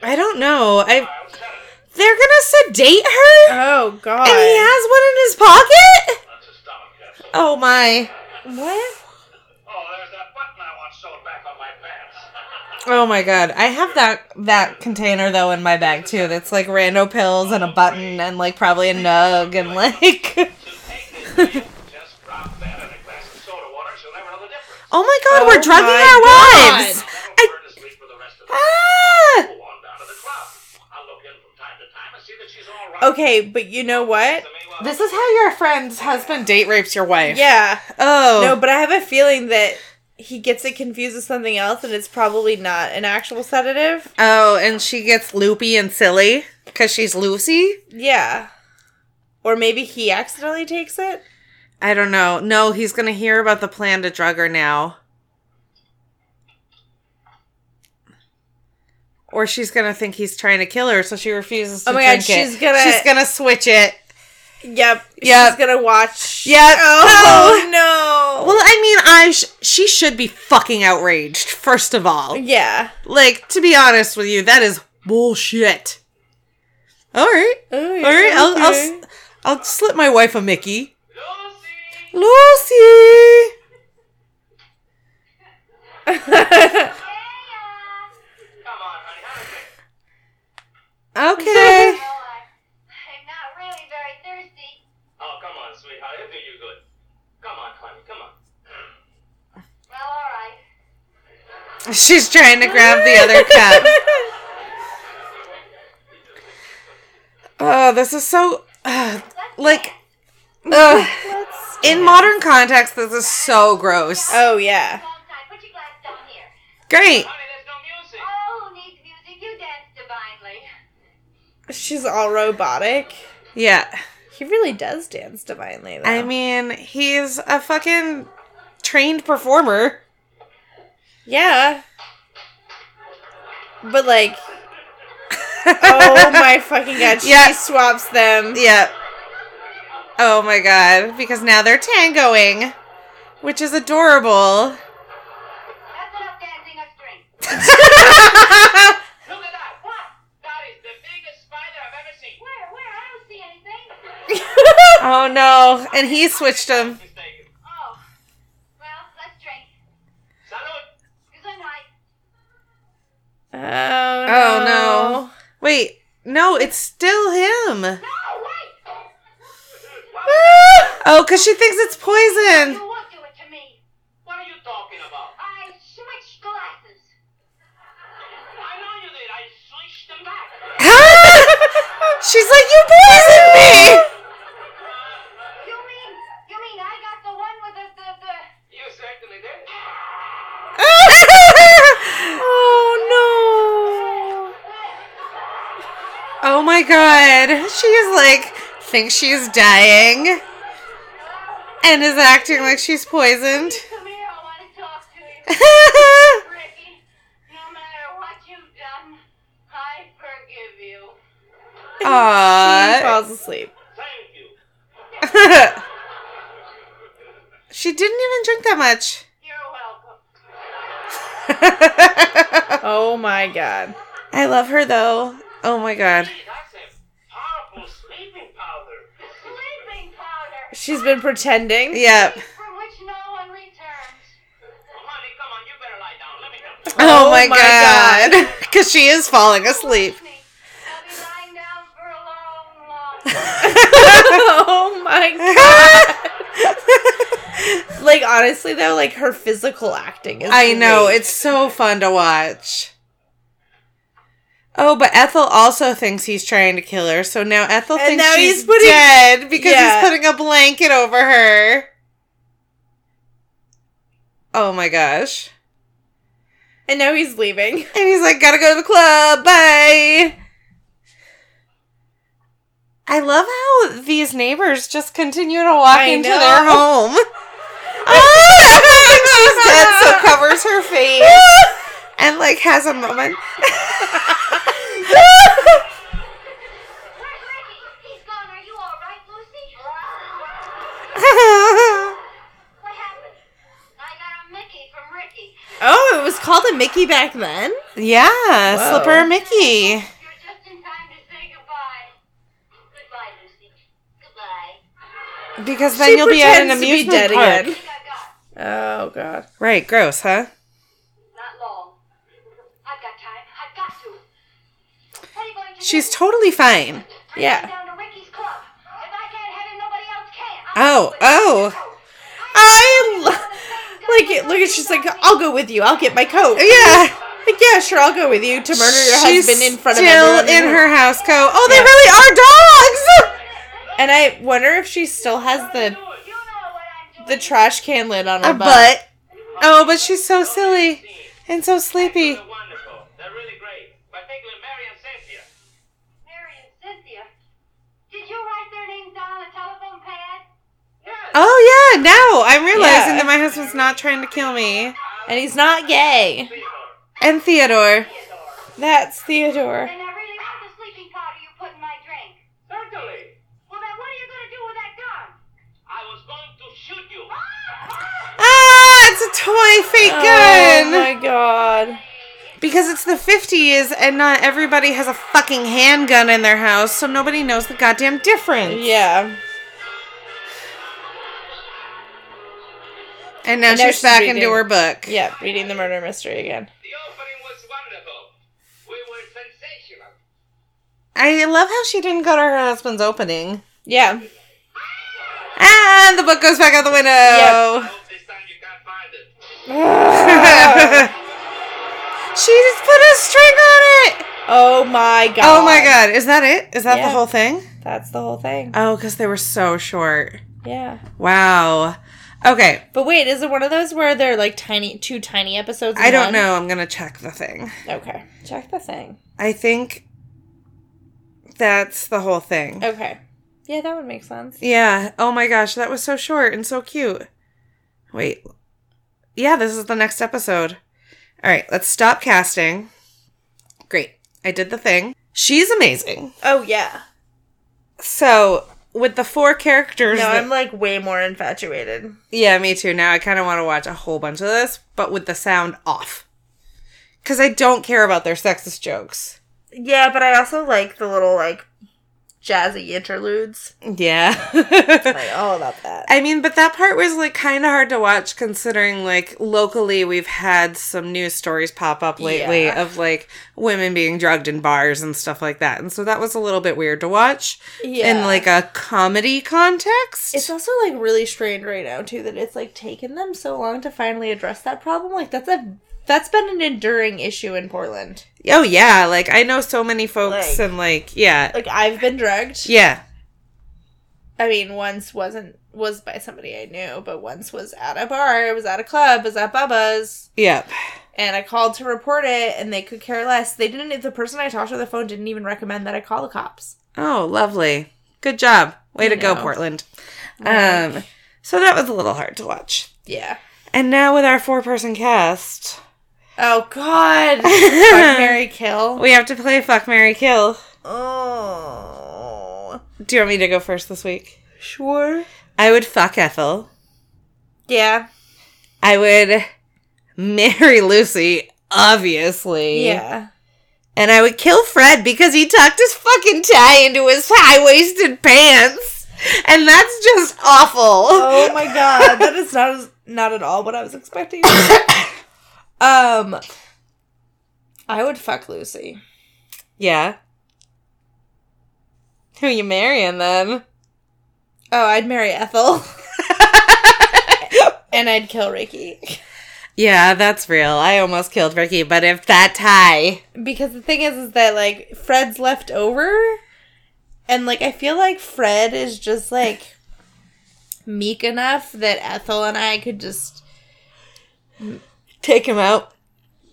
I don't know. I I was telling you, they're gonna sedate her, Oh, God. and he has one in his pocket. that's a stomach capsule. Oh my! What? Oh, there's that button I want sewed back on my pants. Oh my god! I have that that container though in my bag too. That's like rando pills and a button and like probably a nug and like. Just drop that in a glass of soda water, she'll never know the difference. oh my god! Oh we're drugging my our God. wives. Put her to sleep for the rest of the Ah! Go on down to the club. I'll look in from time to time and see that she's all right. Okay, but you know what? To This is how your friend's husband date rapes your wife. Yeah. Oh. No, but I have a feeling that he gets it confused with something else and it's probably not an actual sedative. Oh, and she gets loopy and silly because she's Lucy. Yeah. Or maybe he accidentally takes it. I don't know. No, he's gonna hear about the plan to drug her now. Or she's gonna think he's trying to kill her, so she refuses to Oh my God, it. she's gonna- She's gonna switch it. Yep. Yep. She's gonna watch. Yep. Oh, no. Well, I mean, I sh- she should be fucking outraged. First of all, yeah. like to be honest with you, that is bullshit. All right, Oh, yeah, all right. I'll, I'll okay. s- I'll slip my wife a Mickey. Lucy! Lucy. Come on, honey. Have a drink. Okay. Well, I, I'm not really very thirsty. Oh, come on, sweetheart. It'll do you good. Come on, honey. Come on. Well, all right. She's trying to grab the other cup. Oh, this is so uh, like uh, in modern context. This is so gross. oh, yeah. Long time. Put your glass down here. Great. Honey, there's no music. Oh, who needs music? You dance divinely. She's all robotic. Yeah. He really does dance divinely, though. I mean, he's a fucking trained performer. Yeah. But, like, oh my fucking god. She Yeah. swaps them. Yep. Oh my god. Because now they're tangoing, which is adorable. That's enough dancing. Let's drink. Look at that! What? That is the biggest spider I've ever seen. Where? Where? I don't see anything. oh no. And he switched them. Mistaken. Oh. Well, let's drink. Salud! Good night. Oh, oh no. Oh no. Wait. No, it's still him. No, wait! Ah! Oh, because she thinks it's poison. She's like, you poisoned it to me. What are you talking about? I switched glasses. I know you did. I switched them back. She's like, you poisoned me. You mean, you mean I got the one with the, the, the... You certainly did. Oh oh my god. She's like, thinks she's dying. And is acting like she's poisoned. Come here, I want to talk to you. Ricky, no matter what you've done, I forgive you. no. She Aww. falls asleep. She didn't even drink that much. You're welcome. Oh my god. I love her though. Oh my god. Gee, that's a powerful sleeping powder. Sleeping powder. She's been pretending. Yep. From which no one returns. Oh, honey, come on. You better lie down. Let me help you. Oh, Oh my, my god. Because she is falling asleep. Trust me, I'll be lying down for a long, long oh my god. like honestly though, like her physical acting is I know. great. It's so fun to watch. Oh, but Ethel also thinks he's trying to kill her. So now Ethel And thinks now she's he's putting- dead because Yeah. he's putting a blanket over her. Oh my gosh. and now he's leaving. And he's like, gotta go to the club. Bye. I love how these neighbors just continue to walk I into know. their home. Ah! She's dead, so covers her face and like has a moment. Where's Ricky? He's gone. Are you all right, Lucy? What happened? I got a Mickey from Ricky. Oh, it was called a Mickey back then? yeah, Whoa. Slipper Mickey. You're just in time to say goodbye. Goodbye, Lucy. Goodbye. Because then She you'll be at an pretends to be amusement dead park. again. I think I got. Oh god. Right, gross, huh? Not long. I've got time. I've got to. What are you going to She's totally fine. Yeah. him down to Ricky's club. If I can't have him, nobody else can. Oh, oh. I like it. Look at she's like, I'll go with you. I'll get my coat. Yeah. Like, yeah, sure, I'll go with you to murder your She's husband in front of still in her house coat. Oh, they Yeah. really are dogs. And I wonder if she still has the You know what I'm doing. the trash can lid on her butt. butt. Oh, but she's so silly and so sleepy. They're wonderful. They're really great. Particularly Mary and Cynthia. Mary and Cynthia. Did you write their names down on a telephone pad? Yes. Oh yeah, now I'm realizing Yeah. that my husband's not trying to kill me. And he's not gay. And Theodore. That's Theodore. And I really want the sleeping powder you put in my drink. Certainly. Well, then what are you going to do with that gun? I was going to shoot you. Ah, it's a toy fake gun. Oh my god. Because it's the 50s and not everybody has a fucking handgun in their house, so nobody knows the goddamn difference. Yeah. And now And now she's, she's back reading. into her book. Yeah, reading the murder mystery again. The opening was wonderful. We were sensational. I love how she didn't go to her husband's opening. Yeah. And the book goes back out the window. I hope this time you can't find it. she just put a string on it. Oh my oh god. Oh my god, is that it? Is that the whole thing? That's the whole thing. Oh, because they were so short. Yeah. Wow. Okay, But wait, is it one of those where they're like tiny, two tiny episodes? I don't one? know. I'm gonna check the thing. Okay. Check the thing. I think that's the whole thing. Okay. Yeah, that would make sense. Yeah. Oh my gosh, that was so short and so cute. Wait. Yeah, this is the next episode. All right, let's stop casting. Great. I did the thing. She's amazing. Oh yeah. So with the four characters, No, that- I'm like way more infatuated. yeah, me too. Now I kind of want to watch a whole bunch of this, but with the sound off, because I don't care about their sexist jokes. Yeah, but I also like the little like jazzy interludes. Yeah. Like all about that. I mean, but that part was like kind of hard to watch considering like locally we've had some news stories pop up lately Yeah. of like women being drugged in bars and stuff like that. And so that was a little bit weird to watch Yeah. in like a comedy context. It's also like really strange right now too that it's like taken them so long to finally address that problem. Like that's a that's been an enduring issue in Portland. oh yeah, like I know so many folks Like- and like yeah. Like I've been drugged. Yeah. I mean, once wasn't was by somebody I knew, but once was at a bar, it was at a club, it was at Bubba's, Yep. and I called to report it, and they could care less. They didn't. The person I talked to on the phone didn't even recommend that I call the cops. Oh, lovely. Good job. Way I to go, know. Portland. Um so that was a little hard to watch. Yeah. And now with our four person cast, Oh God. Fuck Mary Kill. we have to play Fuck Mary Kill. Oh. Do you want me to go first this week? Sure. I would fuck Ethel. Yeah. I would marry Lucy, obviously. Yeah. And I would kill Fred because he tucked his fucking tie into his high waisted pants. And that's just awful. Oh my god, that is not not at all what I was expecting. um, I would fuck Lucy. Yeah. Who you marrying then? Oh, I'd marry Ethel. and I'd kill Ricky. Yeah, that's real. I almost killed Ricky, but if that tie. Because the thing is, is that like Fred's left over, and like I feel like Fred is just like meek enough that Ethel and I could just Take him out.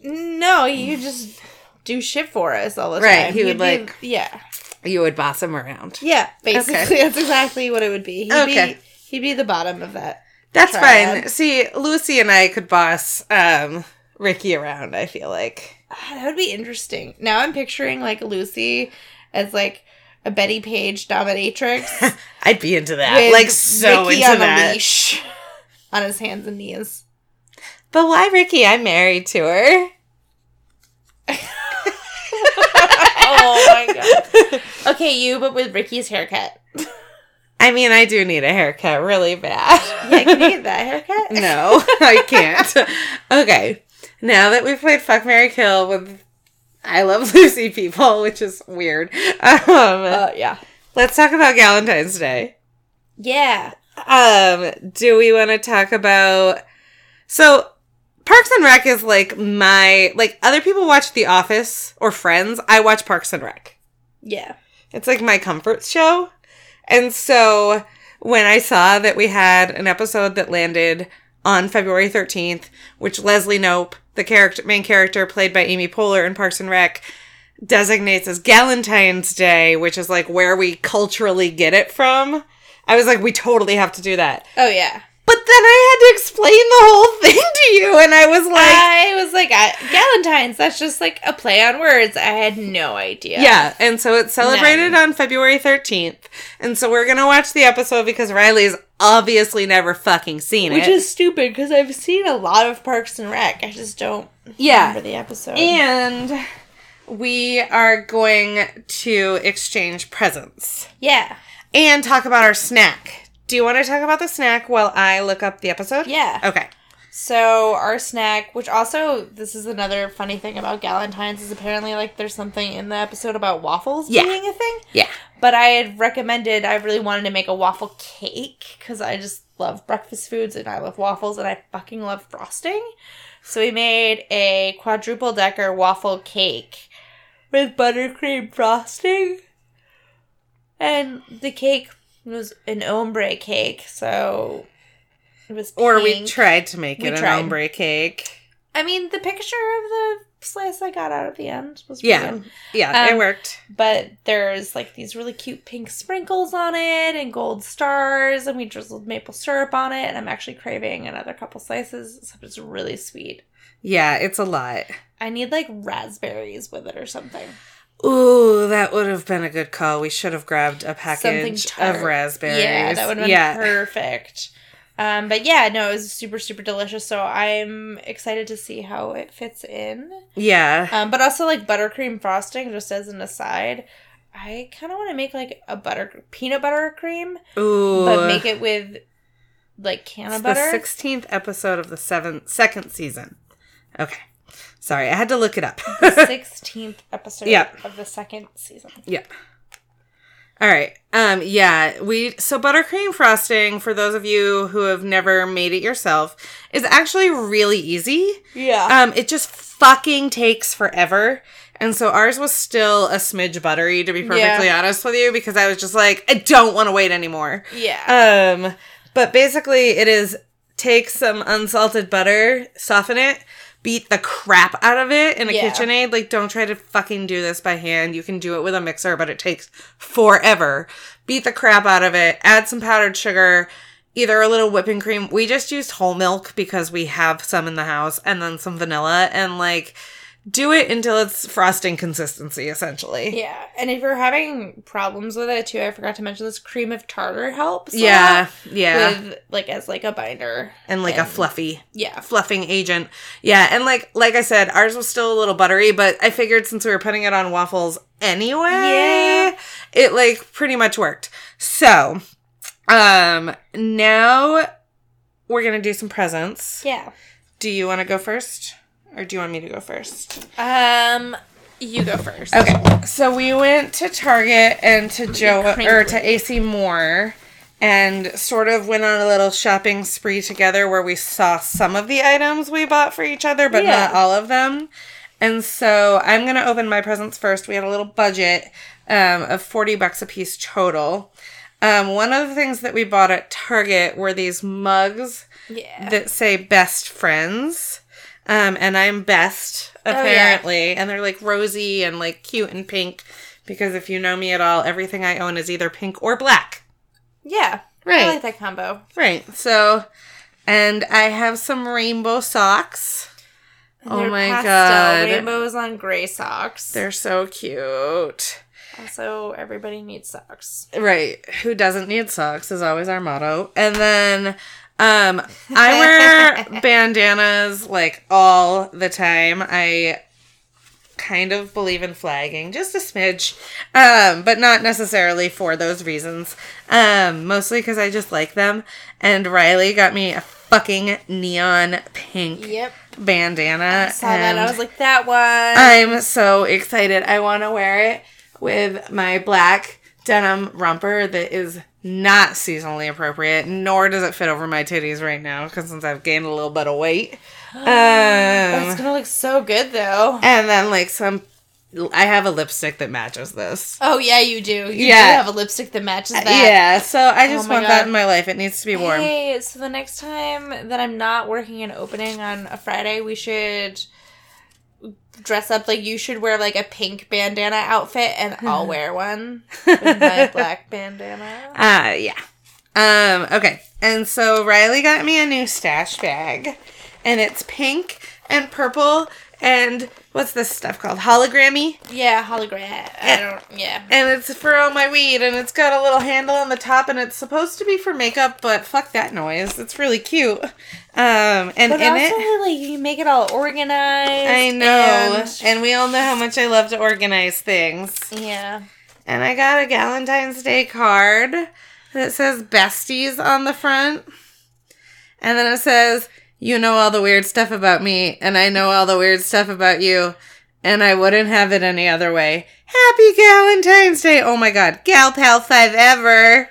no, you just do shit for us all the time. Right, he would, be- like- yeah, You would boss him around. yeah. Basically, Okay. that's exactly what it would be. He'd Okay. be he'd be the bottom of that. That's Triad. fine. See, Lucy and I could boss um Ricky around, I feel like. Ah, That would be interesting. Now I'm picturing like Lucy as like a Bettie Page dominatrix. I'd be into that. like so Ricky into on a that. leash on his hands and knees. But why Ricky? I'm married to her. Oh my god. okay, you, but with Ricky's haircut. I mean, I do need a haircut really bad. Yeah, can you get that haircut? no, I can't. okay. Now that we've played Fuck Mary Kill with I Love Lucy people, which is weird. Um, Uh, yeah. let's talk about Valentine's Day. Yeah. Um, do we want to talk about so Parks and Rec is like my like other people watch The Office or Friends. I watch Parks and Rec. Yeah. It's like my comfort show. And so when I saw that we had an episode that landed on February 13th, which Leslie Knope, the character main character played by Amy Poehler in Parks and Rec, designates as Galentine's Day, which is like where we culturally get it from. I was like, we totally have to do that. Oh yeah. Then I had to explain the whole thing to you, and I was like, I was like, I, Galentine's. That's just like a play on words. I had no idea. Yeah, and so it's celebrated None. on February 13th. And so we're going to watch the episode because Riley's obviously never fucking seen it. Which is stupid because I've seen a lot of Parks and Rec. I just don't Yeah. remember the episode. and we are going to exchange presents yeah. and talk about our snack. Do you want to talk about the snack while I look up the episode? Yeah. Okay. So our snack, which also this is another funny thing about Galentine's, is apparently like there's something in the episode about waffles Yeah. being a thing. Yeah. But I had recommended I really wanted to make a waffle cake because I just love breakfast foods and I love waffles and I fucking love frosting. So we made a quadruple decker waffle cake with buttercream frosting. And the cake was an ombre cake, so it was Or we tried to make We it an ombre cake. I mean, the picture of the slice I got out at the end was Yeah. good. Yeah, it Um, worked. But there's like these really cute pink sprinkles on it and gold stars, and we drizzled maple syrup on it. And I'm actually craving another couple slices, so it's really sweet. Yeah, it's a lot. I need like raspberries with it or something. Ooh, that would have been a good call. We should have grabbed a package of raspberries. Yeah, that would have been yeah. perfect. Um, but yeah, no, it was super, super delicious. So I'm excited to see how it fits in. Yeah. Um, but also like buttercream frosting, just as an aside, I kind of want to make like a butter peanut butter cream, Ooh. but make it with like can It's of the butter. 16th episode of the seventh, second season. Okay. Sorry, I had to look it up. Sixteenth episode Yeah. of the second season. yeah. All right. Um yeah, we so buttercream frosting for those of you who have never made it yourself is actually really easy. Yeah. Um it just fucking takes forever. And so ours was still a smidge buttery to be perfectly honest with you because I was just like I don't want to wait anymore. yeah. Um, but basically, it is take some unsalted butter, soften it, beat the crap out of it in a Yeah. KitchenAid. Like, don't try to fucking do this by hand. You can do it with a mixer, but it takes forever. Beat the crap out of it, add some powdered sugar, either a little whipping cream. We just used whole milk because we have some in the house, and then some vanilla, and like, do it until it's frosting consistency, essentially. Yeah, and if you're having problems with it too, I forgot to mention this cream of tartar helps. Yeah, yeah. With like as like a binder. and like a fluffy Yeah. fluffing agent. Yeah, and like like I said, ours was still a little buttery, but I figured since we were putting it on waffles anyway, Yeah. it like pretty much worked. So, um now we're going to do some presents. Yeah. Do you want to go first or do you want me to go first? Um, you go first. Okay. So we went to Target and to Joe or to AC Moore and sort of went on a little shopping spree together where we saw some of the items we bought for each other, but Yeah. not all of them. And so I'm going to open my presents first. We had a little budget um, of 40 bucks a piece total. Um, one of the things that we bought at Target were these mugs Yeah. that say best friends. Um, and I'm best, Oh, yeah. apparently. And they're like rosy and like cute and pink. Because if you know me at all, everything I own is either pink or black. yeah. Right. I like that combo. Right. So, and I have some rainbow socks. Oh my pastel God. Rainbows on gray socks. They're so cute. also everybody needs socks. Right. Who doesn't need socks is always our motto. And then um I wear bandanas like all the time. I kind of believe in flagging, just a smidge. Um, but not necessarily for those reasons. Um, mostly because I just like them. And Riley got me a fucking neon pink Yep. bandana. I saw that. I was like, that one. I'm so excited. I want to wear it with my black denim romper that is not seasonally appropriate, nor does it fit over my titties right now because since I've gained a little bit of weight. That's Um, gonna look so good though. and then like some, I have a lipstick that matches this. Oh yeah, you do. You Yeah. do have a lipstick that matches that. Yeah, so I just Oh want that in my life. It needs to be warm. Hey, so the next time that I'm not working an opening on a Friday, we should dress up like you should wear like a pink bandana outfit and I'll wear one with my black bandana. Uh, yeah. Um, okay. And so Riley got me a new stash bag. And it's pink and purple and what's this stuff called? Hologrammy? Yeah, hologram. I don't yeah. And it's for all my weed and it's got a little handle on the top and it's supposed to be for makeup, but fuck that noise. It's really cute. Um, and But in also it like you make it all organized. I know. and- And we all know how much I love to organize things. yeah. And I got a Valentine's Day card that says besties on the front. And then it says, You know all the weird stuff about me, and I know all the weird stuff about you, and I wouldn't have it any other way. Happy Valentine's Day! Oh my god, Gal Pal 5 ever!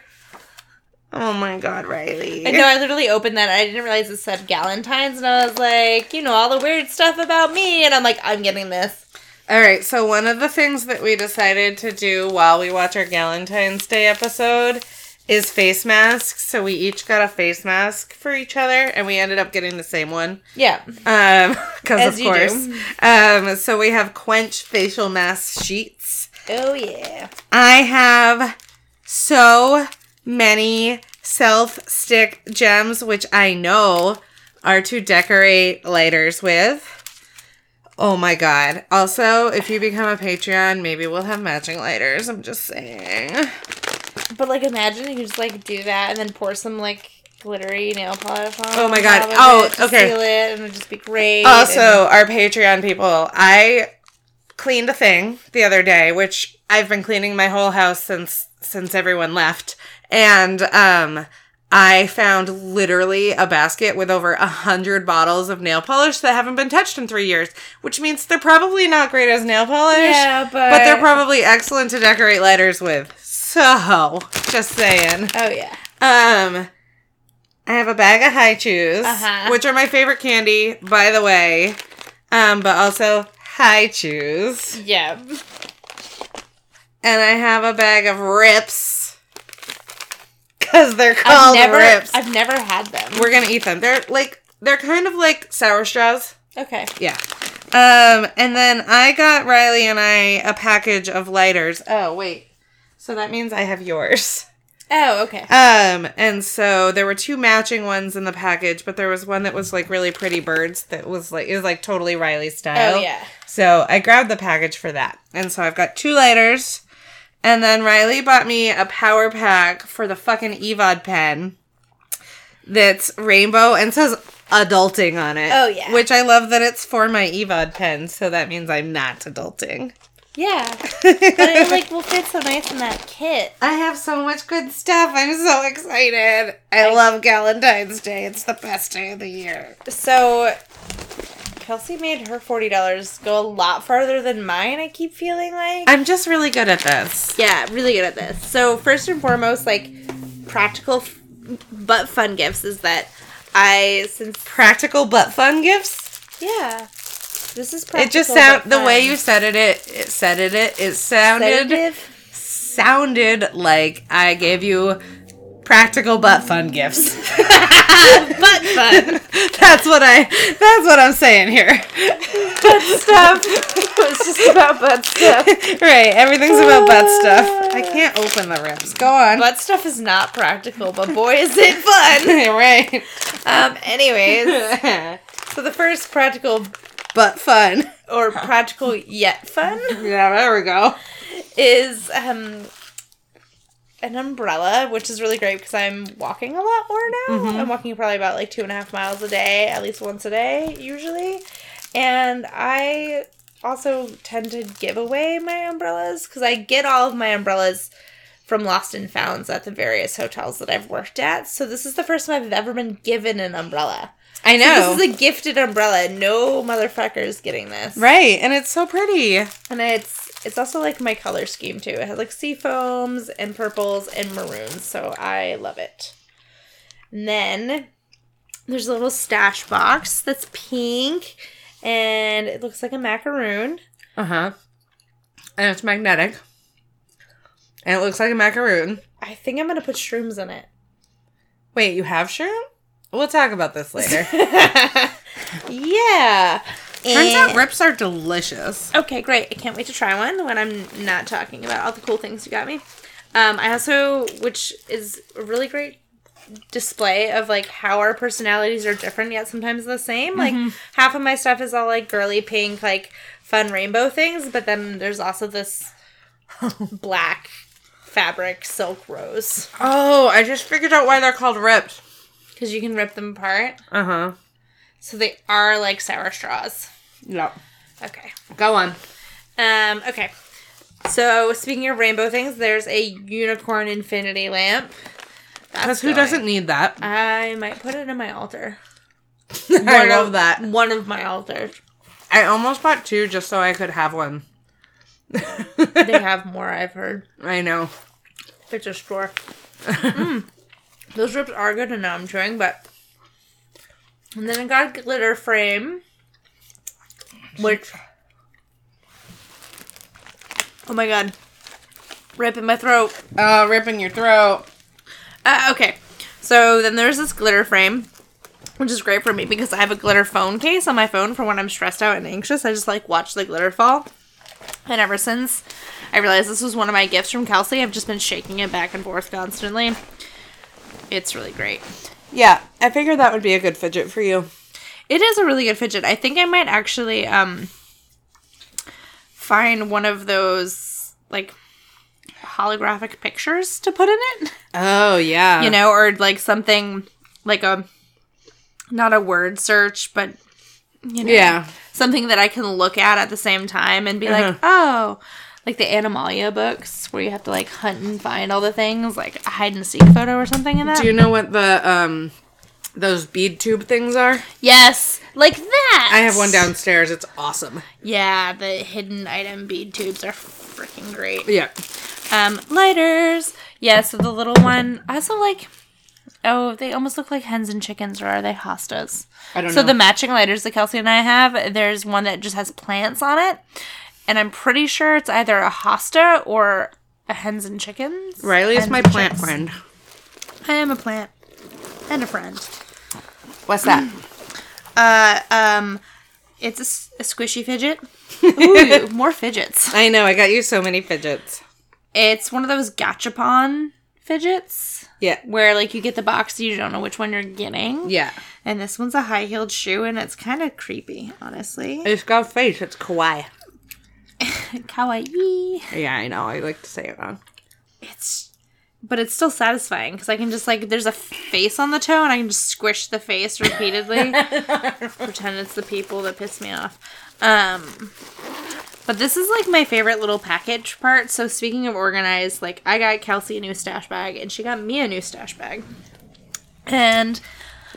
Oh my god, Riley. I know I literally opened that and I didn't realize it said Galentine's and I was like, you know, all the weird stuff about me and I'm like, I'm getting this. All right, so one of the things that we decided to do while we watch our Valentine's Day episode is face masks. So we each got a face mask for each other, and we ended up getting the same one. Yeah. Um, because of course. Um, so we have Quench facial mask sheets. Oh yeah. I have so many self stick gems, which I know are to decorate lighters with. Oh my god. Also, if you become a Patreon, maybe we'll have matching lighters. I'm just saying. But like, imagine you just like do that and then pour some like glittery nail polish on. Oh my God. Oh, it okay. Seal it and it'd just be great. Also, and- our Patreon people, I cleaned a thing the other day, which I've been cleaning my whole house since since everyone left, and um. I found literally a basket with over a hundred bottles of nail polish that haven't been touched in three years, which means they're probably not great as nail polish. yeah, but but they're probably excellent to decorate lighters with. So, just saying. Oh yeah. Um, I have a bag of Hi-Chews, Uh-huh. which are my favorite candy, by the way. Um, but also Hi-Chews, Yeah. and I have a bag of rips because they're I've called never, rips. I've never had them. We're gonna eat them. They're like they're kind of like sour straws. okay. Yeah. Um, and then I got Riley and I a package of lighters. Oh wait, so that means I have yours. Oh, okay. Um, and so there were two matching ones in the package, but there was one that was like really pretty birds that was like it was like totally Riley style. Oh yeah. So I grabbed the package for that. And so I've got two lighters. And then Riley bought me a power pack for the fucking Evod pen that's rainbow and says adulting on it. Oh, yeah. Which I love that it's for my Evod pen, so that means I'm not adulting. Yeah. But it like will fit so nice in that kit. I have so much good stuff. I'm so excited. I love Valentine's Day. It's the best day of the year. So Kelsey made her forty dollars go a lot farther than mine. I keep feeling like. I'm just really good at this. yeah, really good at this. So first and foremost, like practical f- but fun gifts is that I since Practical but fun gifts. yeah. This is practical It just sound the way you said it. It, it said it. It, it sounded Sedative? sounded like I gave you practical but fun gifts. but fun that's what I. That's what I'm saying here. But stuff. it's just about butt stuff. right. Everything's about butt stuff. I can't open the rips. Go on. Butt stuff is not practical, but boy is it fun. right. Um. Anyways, so the first practical but fun. or practical yet fun Yeah. There we go. is um an umbrella, which is really great because I'm walking a lot more now. I'm walking probably about like two and a half miles a day, at least once a day, usually. And I also tend to give away my umbrellas because I get all of my umbrellas from Lost and Founds at the various hotels that I've worked at. So this is the first time I've ever been given an umbrella. I So know. this is a gifted umbrella. No motherfuckers getting this. right, and it's so pretty. And it's it's also like my color scheme too. It has like sea foams and purples and maroons, so I love it. And then there's a little stash box that's pink and it looks like a macaroon. Uh huh. And it's magnetic. And it looks like a macaroon. I think I'm gonna put shrooms in it. Wait, you have shroom? We'll talk about this later. Yeah. Turns out rips are delicious. Okay, great. I can't wait to try one when I'm not talking about all the cool things you got me. Um, I also, which is a really great display of like how our personalities are different yet sometimes the same. Like half of my stuff is all like girly pink, like fun rainbow things, but then there's also this black fabric silk rose Oh, I just figured out why they're called ripped. Because you can rip them apart. Uh huh. So they are like sour straws. Yep. Okay. Go on. Um, okay. So speaking of rainbow things, there's a unicorn infinity lamp. Because who going. doesn't need that? I might put it in my altar. I One love of- that. One of my altars. I almost bought two just so I could have one. They have more, I've heard. I know. It's a store. Mm. Those rips are good, and now I'm chewing, but. And then I got a glitter frame, which. Oh my god. Rip in my throat. Oh, ripping your throat. Uh, okay. So then there's this glitter frame, which is great for me because I have a glitter phone case on my phone for when I'm stressed out and anxious. I just like watch the glitter fall. And ever since I realized this was one of my gifts from Kelsey, I've just been shaking it back and forth constantly. It's really great. Yeah, I figured that would be a good fidget for you. It is a really good fidget. I think I might actually um find one of those like holographic pictures to put in it. Oh yeah. you know, or like something like a not a word search, but you know, Yeah. something that I can look at at the same time and be like, Uh-huh. oh, like the Animalia books where you have to like hunt and find all the things, like a hide and seek photo or something in that. Do you know what the um those bead tube things are? yes, like that. I have one downstairs. It's awesome. Yeah, the hidden item bead tubes are freaking great. Yeah. Um, lighters. Yeah, so the little one. I also like. Oh, they almost look like hens and chickens, or are they hostas? I don't So know. So the matching lighters that Kelsey and I have, there's one that just has plants on it, and I'm pretty sure it's either a hosta or a hens and chickens. Riley is my plant chickens. friend. I am a plant and a friend. What's that? Uh, um, it's a squishy fidget. Ooh, more fidgets. I know. I got you so many fidgets. It's one of those gachapon fidgets. Yeah. where like you get the box you don't know which one you're getting Yeah. and this one's a high heeled shoe and it's kind of creepy honestly It's got a face. It's kawaii. kawaii. Yeah, I know. I like to say it wrong. it's but it's still satisfying because i can just like there's a face on the toe and i can just squish the face repeatedly. Pretend it's the people that piss me off. Um but this is like my favorite little package part. So speaking of organized like i got kelsey a new stash bag and she got me a new stash bag. And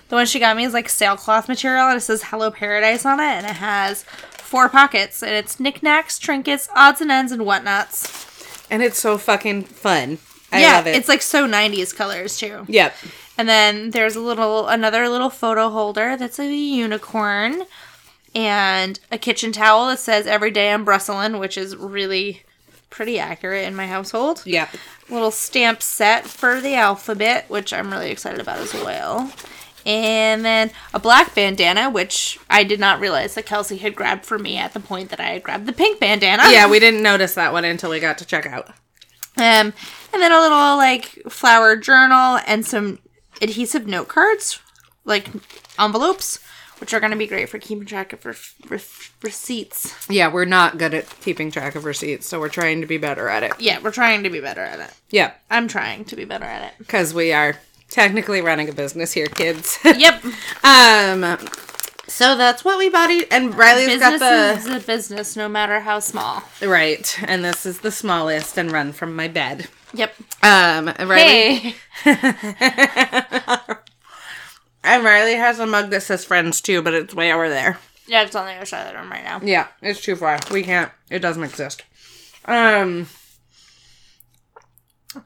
the one she got me is like sailcloth material and it says hello paradise on it and it has four pockets and it's knickknacks trinkets odds and ends and whatnots And it's so fucking fun. I yeah, love it. it's like so 90s colors too. Yep. And then there's a little another little photo holder that's a unicorn and a kitchen towel that says every day I'm Brusselin, which is really pretty accurate in my household. Yep. Little stamp set for the alphabet, which I'm really excited about as well. And then a black bandana, which I did not realize that Kelsey had grabbed for me at the point that I had grabbed the pink bandana. Yeah, we didn't notice that one until we got to check out. Um, and then a little like flower journal and some adhesive note cards, like envelopes, which are going to be great for keeping track of re- re- receipts. Yeah, we're not good at keeping track of receipts, so we're trying to be better at it. Yeah, we're trying to be better at it. Yeah, I'm trying to be better at it. because we are technically running a business here, kids. Yep, um, so that's what we bought. And Riley's business got is a business, no matter how small. right, and this is the smallest and run from my bed. Yep. Um, and Riley, Hey, and Riley has a mug that says "Friends" too, but it's way over there. yeah, it's on the other side of the room right now. Yeah, it's too far. We can't. It doesn't exist. Um,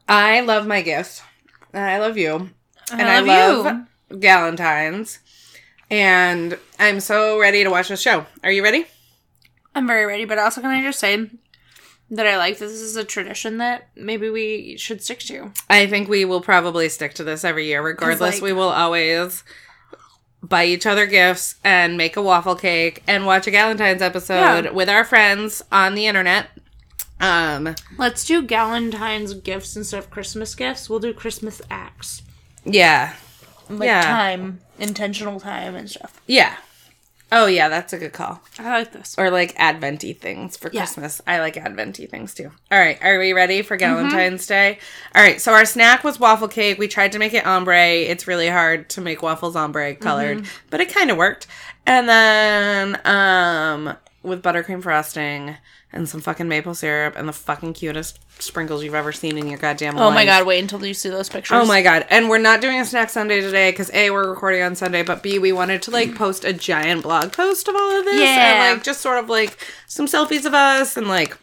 I love my gifts. And I love you. and I love love Galentine's. And I'm so ready to watch this show. Are you ready? I'm very ready, but also can I just say that I like this is a tradition that maybe we should stick to. I think we will probably stick to this every year. Regardless, like- we will always buy each other gifts and make a waffle cake and watch a Galentine's episode Yeah. with our friends on the internet. Um, Let's do Galentine's gifts instead of Christmas gifts. We'll do Christmas acts. yeah. Like Yeah. time, intentional time and stuff. Yeah. Oh yeah, that's a good call. I like this. Or like adventy things for Yeah. Christmas. I like adventy things too. All right, are we ready for Valentine's Day? All right, so our snack was waffle cake. We tried to make it ombre. It's really hard to make waffles ombre colored, but it kind of worked. And then um with buttercream frosting and some fucking maple syrup and the fucking cutest sprinkles you've ever seen in your goddamn life. Oh my god, wait until you see those pictures. Oh my god. And we're not doing a snack Sunday today because A, we're recording on Sunday, but B, we wanted to like post a giant blog post of all of this. Yeah. And like just sort of like some selfies of us and like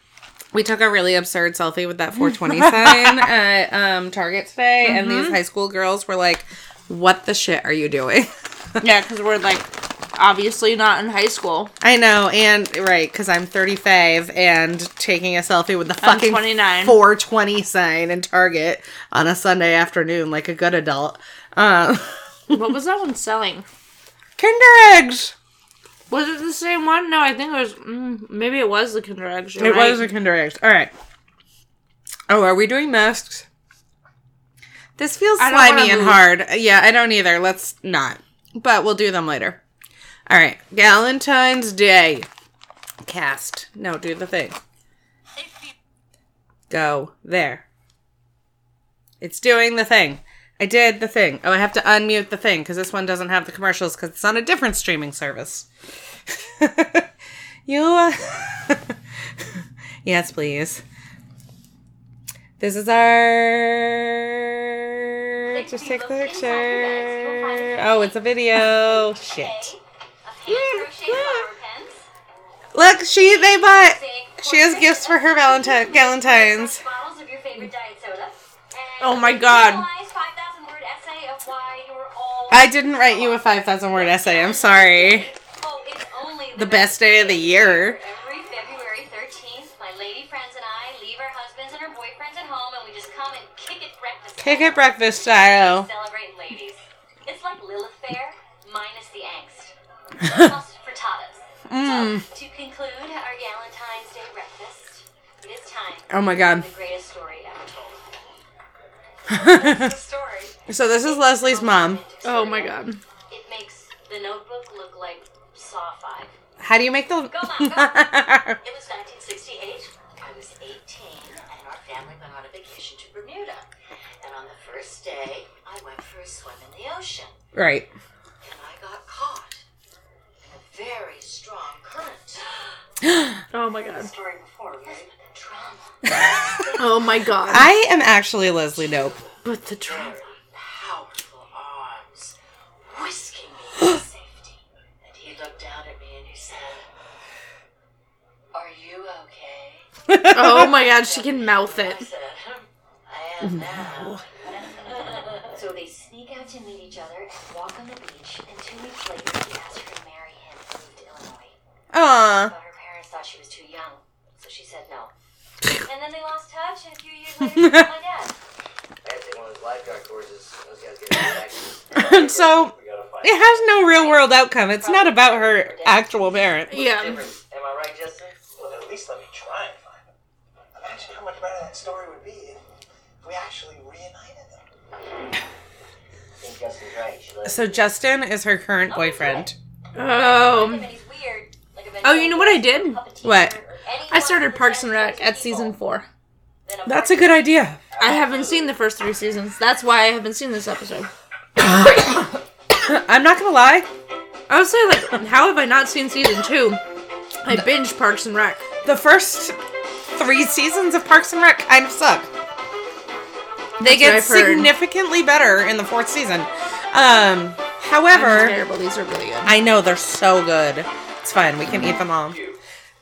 we took a really absurd selfie with that 420 sign at um, Target today, and these high school girls were like, What the shit are you doing? Yeah, because we're like obviously not in high school. I know, and right, because I'm 35 and taking a selfie with the fucking 29. 420 sign in Target on a Sunday afternoon like a good adult. Uh, what was that one selling? Kinder eggs! Was it the same one? No, I think it was. Mm, maybe it was the Kinder Eggs. It right. was a Kinder Eggs. All right. Oh, are we doing masks? This feels slimy and hard. Yeah, I don't either. Let's not. But we'll do them later. All right. Valentine's Day. Cast. No, do the thing. Go there. It's doing the thing. I did the thing. Oh, I have to unmute the thing because this one doesn't have the commercials because it's on a different streaming service. you. Uh... yes, please. This is our. Just take the picture. Oh, it's a video. Shit. Look, she they bought. She has gifts for her Valentine Valentines. Bottles of your favorite diet soda. Oh my God. personalized 5,000 word essay of why you're all. I didn't write you a five thousand word essay. I'm sorry. The best day of the year. Every February 13th, my lady friends and I leave our husbands and our boyfriends at home and we just come and kick it breakfast. Kick it breakfast style. Celebrate ladies. It's like Lilith Fair Frittatas. Mm. So, to conclude our Valentine's Day breakfast, it is time Oh my god. the greatest story ever told. Story. so this is Leslie's mom. Oh my god. It makes the notebook look like Saw 5. How do you make the? Go, Mom, go. It was 1968. I was 18, and our family went on a vacation to Bermuda. And on the first day, I went for a swim in the ocean. right. Very strong current. Oh my god. Story before, right? Trauma. Oh my god. I am actually Leslie Knope. But the trauma. Powerful arms whisking me to safety. And he looked down at me and he said, Are you okay? Oh my god, she can mouth it. said, I am now. so they sneak out to meet each other and walk on the beach, and two weeks later he asked her to marry him and move to Illinois. Aw. But her parents thought she was too young, so she said no. and then they lost touch, and a few years later she met my dad. I had to take one of those lifeguard courses. Those guys get back. so We gotta find it has no real world outcome. It's not about her actual parent. Yeah. Am I right, Justin? Well, at least let me try and find them. Imagine how much better that story would be if we actually reunited them. Justin's right. You should let So Justin is her current oh, boyfriend. Oh. And he's weird. Like a Oh, you know what I did? What? I started Parks and Rec at season four. That's a good idea. I haven't seen the first three seasons. That's why I haven't seen this episode. I'm not gonna lie. I would say, like, how have I not seen season two? I binged Parks and Rec. The first three seasons of Parks and Rec kind of suck. They That's what get I've heard. significantly better in the fourth season. Um, however, terrible. These are really good. I know they're so good. It's fine. We can eat them all. you.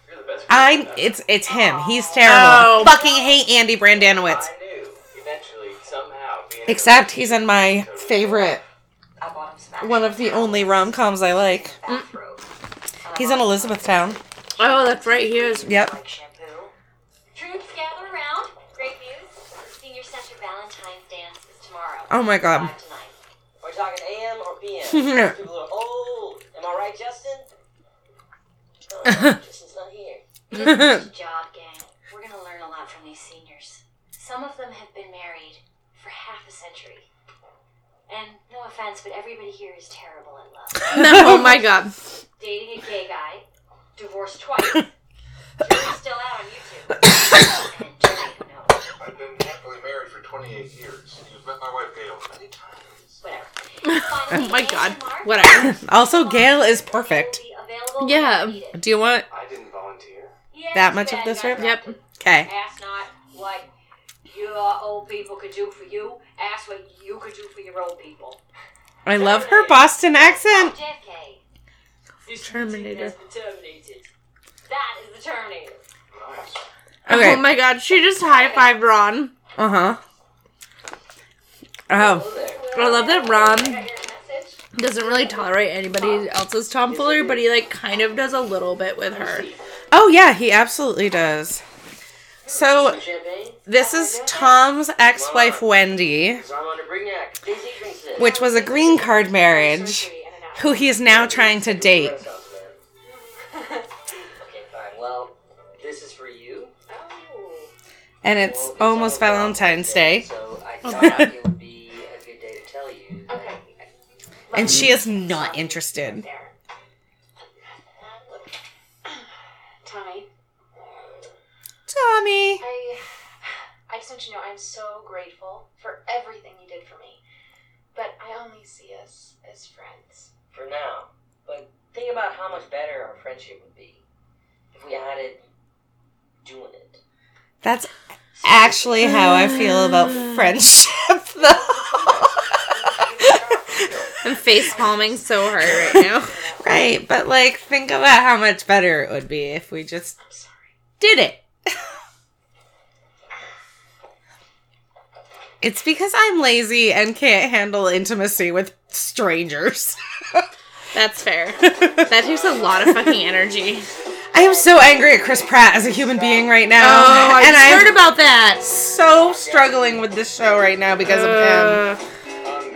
You're the best. I it's it's him. He's terrible. Oh. Fucking hate Andy Brendanawicz. I knew. Eventually, somehow. Except he's in my favorite, I bought him some one of the only rom coms I like. bathrobe. Mm. He's in Elizabethtown. Oh, that's right. He is. Yep. Like shampoo. Troops gather around. Great news. Senior center Valentine's dance is tomorrow. Oh my god. Five to nine. Are we talking AM or PM? People are old. Am I right, Justin? Oh, Justin's not here. Good job, gang. We're gonna learn a lot from these seniors. Some of them have been married for half a century. And no offense, but everybody here is terrible in love. oh my god. Dating a gay guy, divorced twice. Jury's still out on YouTube. and Johnny, who knows? I've been happily married for 28 years. You've met my wife Gail many times. Whatever. Oh my god. Mark, Whatever. Also, Gail is perfect. Will be available Yeah. when. Do you want I didn't volunteer. Yeah, that much of this guys. rip? Yep. Okay. Ask not what your old people could do for you. Ask what you could do for your old people. I love her Boston accent. JFK. Terminator. terminated. That is the Terminator. Nice. Okay. Oh my god. She just high fived Ron. Uh huh. Oh. I love that Ron I got your message. Doesn't really tolerate anybody else's tomfoolery, but he like kind of does a little bit with her. Oh yeah, he absolutely does. So this is Tom's ex-wife Wendy, So Armand de Brignac. Daisy drinks this. which was a green card marriage, who he is now trying to date. Gross off, man. okay, fine. Well, this is for you. And it's almost Valentine's Day. So I thought it would be a good day to tell you. that Okay. And she mm. is not interested. Tommy, Tommy. I I just want you to know I'm so grateful for everything you did for me. But I only see us as friends. For now. But think about how much better our friendship would be if we had it doing it. That's actually how I feel about friendship, though. I'm face palming so hard right now. right, but like, think about how much better it would be if we just did it. It's because I'm lazy and can't handle intimacy with strangers. That's fair. That takes a lot of fucking energy. I am so angry at Chris Pratt as a human being right now. Oh, I and just I'm heard about that. so struggling with this show right now because of Uh, him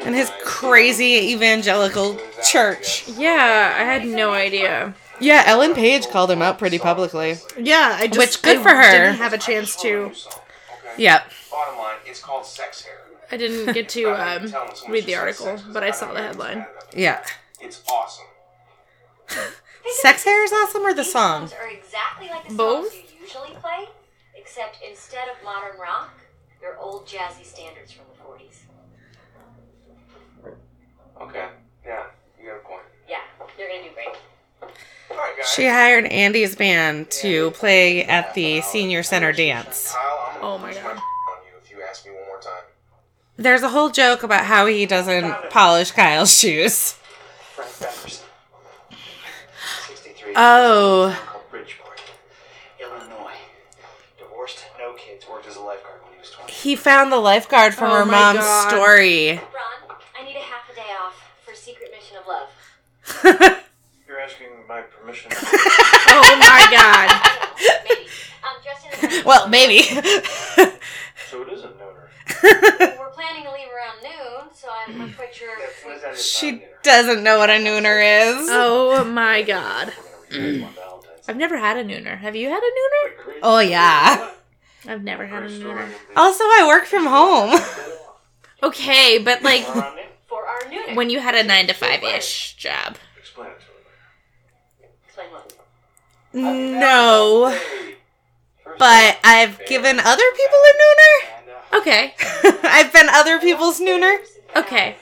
and his crazy evangelical church. yeah, I had no idea. Yeah, Ellen Page called him out pretty publicly. Yeah, I just Which, good I for her. Didn't have a chance to. Yep. Bottom line, it's called sex hair. I didn't get to um, read the article, but I saw the headline. Yeah. It's awesome. Sex hair is awesome or the These song? songs are exactly like the Both? songs you usually play, except instead of modern rock, they're old jazzy standards from the 40s. Okay. Yeah, you got a point. Yeah, you're gonna do great. All right. She hired Andy's band to play at the senior center dance. Kyle, Oh my God. on you if you ask me one more time. There's a whole joke about how he doesn't polish Kyle's shoes. Frank Beckerson. 63. Oh. Bridgeport, Illinois. Divorced, no kids. Worked as a lifeguard when he was 20. He found the lifeguard from Oh her mom's God. story. Ron, I need a half a day off for Secret Mission of Love. You're asking my permission. Oh my god. Maybe. Um, just in the well, maybe. so it is a noter. We're planning to leave around noon, so I'm not quite sure. if we- What is that? she doesn't know what a nooner is. Oh my god. I've never had a nooner. Have you had a nooner? Oh, yeah. I've never had a nooner. Also, I work from home. Okay, but like For our noon. when you had a nine to five ish job. Explain it to me. Explain what? No. But I've given other people a nooner. Okay. I've been other people's nooner. Okay.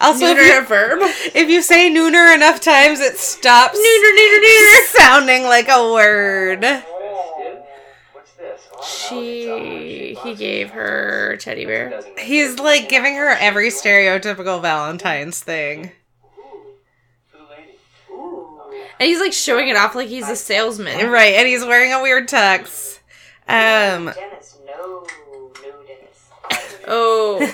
Also, if Nooner a you, verb? if you say nooner enough times, it stops Nooner, nooner, nooner. sounding like a word. What's this? I don't know. It's, She she he gave her teddy bear. He's like giving her every stereotypical Valentine's thing. For the lady. And he's like showing it off like he's a salesman. Right, and he's wearing a weird tux. Um, Dennis, no, no Dennis. Oh. The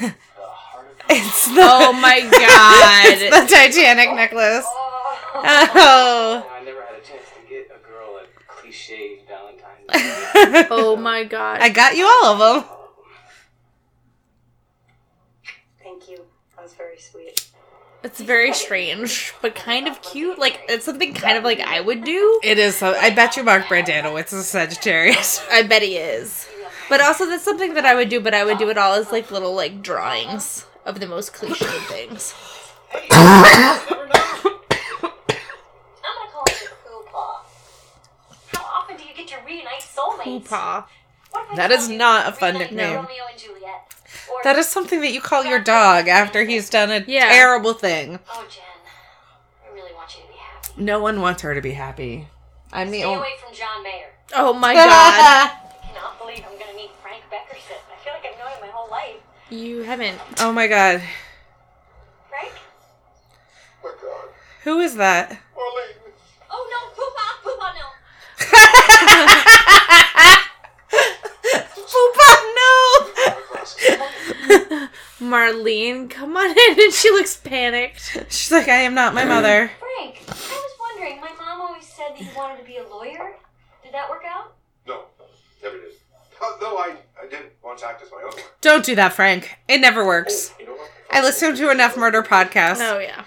heart of it's the Oh my it's god. the Titanic necklace. Oh. Oh. I never had a chance to get a girl a cliche Valentine's. Oh my god. I got you all of them. Thank you. That was very sweet. It's very strange, but kind of cute. Like it's something kind of like I would do. It is. So, I bet you Mark Brendanawicz is a Sagittarius. I bet he is. But also that's something that I would do, but I would do it all as like little like drawings of the most cliche things. I'm gonna call you Poopaw. How often do you get to reunite soulmates? Poopaw. What if I That told is you not a fun nickname. Romeo and Juliet. Or, That is something that you call your dog after he's done a Yeah. terrible thing. Oh, Jen, I really want you to be happy. No one wants her to be happy. I'm the Stay away from John Mayer. Oh my god. I cannot believe I'm gonna meet Frank Beckerson. I feel like I've known him my whole life. You haven't. oh my god. Frank? my God. Who is that? Marlene. Oh no, Poopaw, Poopaw, no. Poopa, no! Marlene, come on in. And she looks panicked. She's like, I am not my mother. Frank, I was wondering. My mom always said that you wanted to be a lawyer. Did that work out? No, never did. Though I, I did once act as my own one. Don't do that, Frank. It never works. Oh, you know what? I listen to enough murder podcasts. Oh yeah.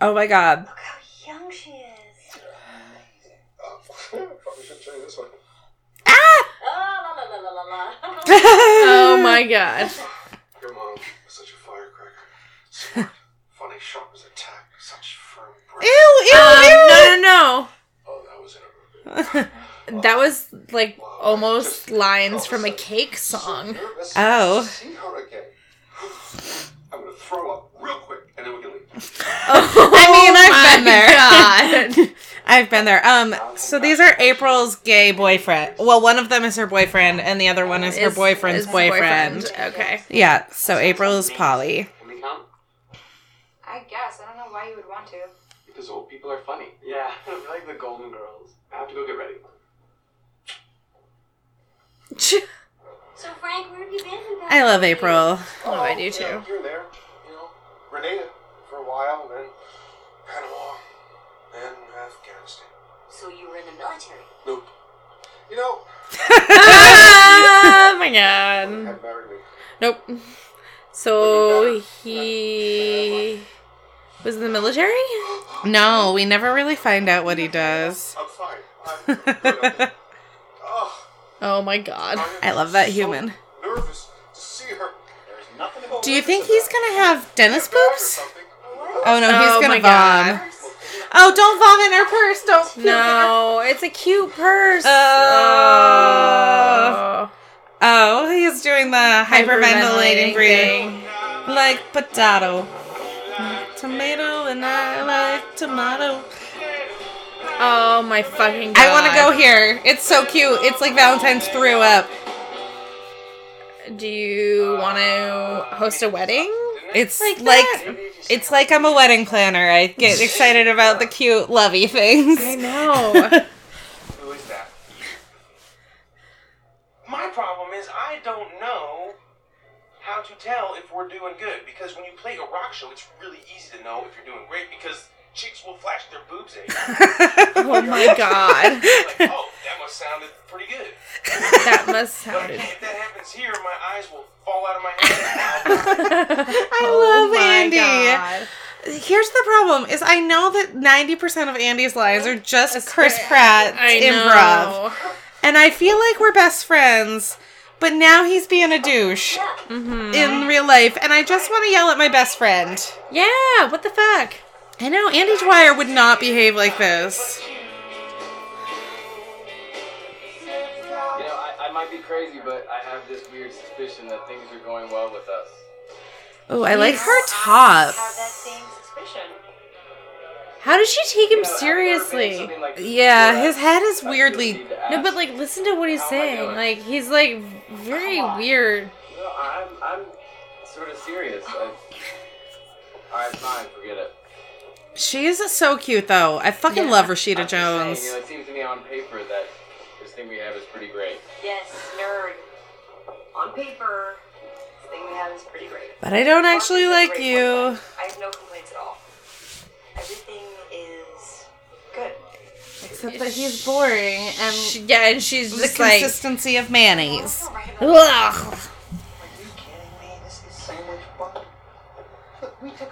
Oh my god. Look how young she is. Oh, probably should show you this one. Ah, la la. Oh my god. Your mom was such a firecracker. Smart, funny, sharp as a tack, such firm breath. Ew, ew, Um, ew. no, no, no. Oh, that was in a movie. That was like almost lines from a cake song. Nervous. Oh. See her again. I'm gonna throw up real quick, and then we can leave. I mean, I've been there. God. I've been there. Um, so these are April's gay boyfriend. Well, one of them is her boyfriend, and the other one is her Is- boyfriend's is boyfriend. Okay. Yeah. So April is Polly. Can we come? I guess. I don't know why you would want to. Because old people are funny. Yeah, like the Golden Girls. I have to go get ready. So, Frank, where have you been? in the I love April. Oh, I do you know, too. Here and there, you know, Grenada for a while, then Panama, then Afghanistan. So you were in the military. Nope. You know, oh my god. had married me. Nope. So he was in the military? No, we never really find out what he does. I'm fine. I'm good. oh, Oh my god. I love that human. nervous to see her. There's nothing to Do you think he's gonna have Dennis boobs? Oh no, Oh he's gonna vom. God. Oh, don't vomit in her purse. Don't. puke in her- No, it's a cute purse. Oh. oh. Oh, he's doing the hyperventilating Hyperventilating breathing. Like potato. Tomato and I like tomato. Oh my fucking god. I want to go here. It's so cute. It's like Valentine's threw up. Do you want to host a wedding? It's Like like, it's like I'm a wedding planner. I get excited about the cute lovey things. I know. Who is that? My problem is I don't know how to tell if we're doing good because when you play a rock show, it's really easy to know if you're doing great because chicks will flash their boobs at you. oh my god. like, oh, that must sounded pretty good. That must But sound. if that happens here, my eyes will fall out of my head. I Oh love my Andy. God. Here's the problem: is I know that ninety percent of Andy's lies are just That's Chris great. Pratt's improv, and I feel like we're best friends. But now he's being a douche Mhm. in real life, and I just want to yell at my best friend. Yeah, what the fuck? I know Andy Dwyer would not behave like this. You know, I, I might be crazy, but I have this weird suspicion that things are going well with us. Oh, I like her top. Have that same suspicion. How does she take him You know, I've never been seriously? like Yeah, his head is weirdly. the need to No, but like, listen to what he's How am I saying. Like, he's like very weird. No, I'm, I'm sort of serious. I... Alright, fine, forget it. She is so cute, though. I fucking Yeah. love Rashida I'm just saying, Jones. you know, it seems to me on paper that this thing we have is pretty great. Yes, nerd. On paper, this thing we have is pretty great. But I don't actually Marcus is a like you. boyfriend. I have no complaints at all. Everything is good. Except that he's boring and She, yeah, and she's the just like, consistency of mayonnaise. Ugh.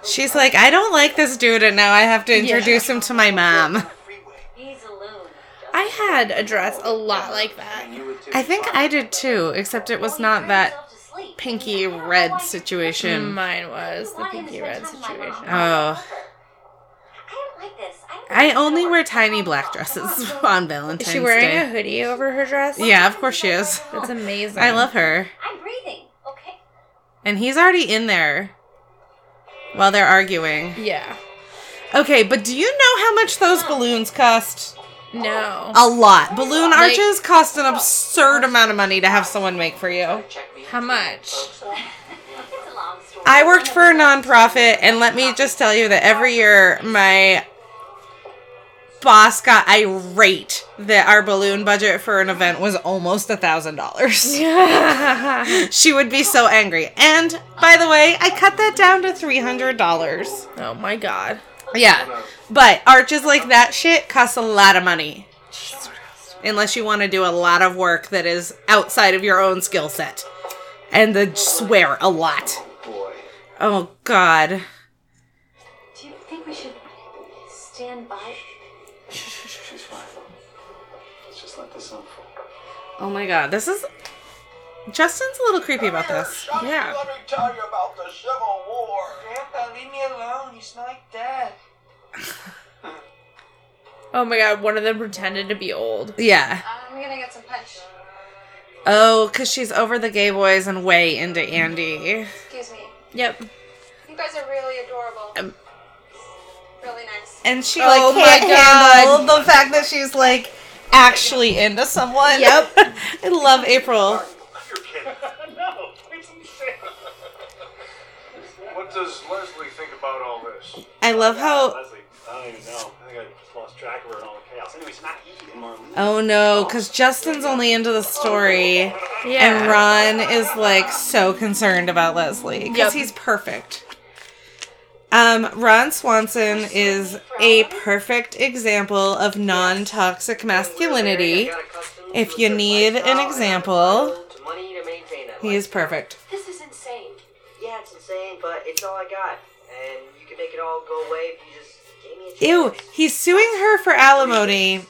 She's like, I don't like this dude, and now I have to introduce him to my mom. He's a loon. I had a dress a lot like that. And you would too. I think I did too, except it was not that himself to sleep. pinky I don't know red situation. Mm, mine was the Why him to pinky red time with my mom? Oh. I don't like this. I, don't I like only wear tiny black dresses on. Valentine's Day. Is she wearing a hoodie over her dress? Yeah, of course she is. That's amazing. I love her. I'm breathing. Okay. And he's already in there while they're arguing. Yeah. Okay, but do you know how much those balloons cost? No. A lot. Balloon Like- arches cost an absurd amount of money to have someone make for you. How much? It's a long story. I worked for a nonprofit, and let me just tell you that every year my boss got irate that our balloon budget for an event was almost a thousand dollars. She would be so angry. And by the way, I cut that down to three hundred dollars. oh my god. Yeah, but arches like that shit costs a lot of money. Unless you want to do a lot of work that is outside of your own skill set, and then swear a lot. Oh God. Do you think we should stand by? This unfold. Oh my God. This is. Justin's a little creepy about this. Yeah. Let me tell you about the Civil War. Grandpa, leave me alone. He's not like that. Oh my god, one of them pretended to be old. Yeah. I I'm gonna get some punch. Oh, because she's over the gay boys and way into Andy. Excuse me. Yep. You guys are really adorable. Um, really nice. And she Oh like my can't handle God. the fact that she's like actually into someone. Yep. I love April. No, please say What does Leslie think about all this? I love how. Uh, Leslie, I don't even know. I think I just lost track of her in all the chaos. Anyways, not he and Marlene. Oh no, because Justin's only into the story, Yeah. and Ron is like so concerned about Leslie because Yep. he's perfect. Um, Ron Swanson is a perfect example of non-toxic masculinity. If you need an example, Money to maintain that. he is perfect. This is insane. Yeah, it's insane, but it's all I got. And you can make it all go away if you just gave me a chance. Ew, he's suing her for alimony,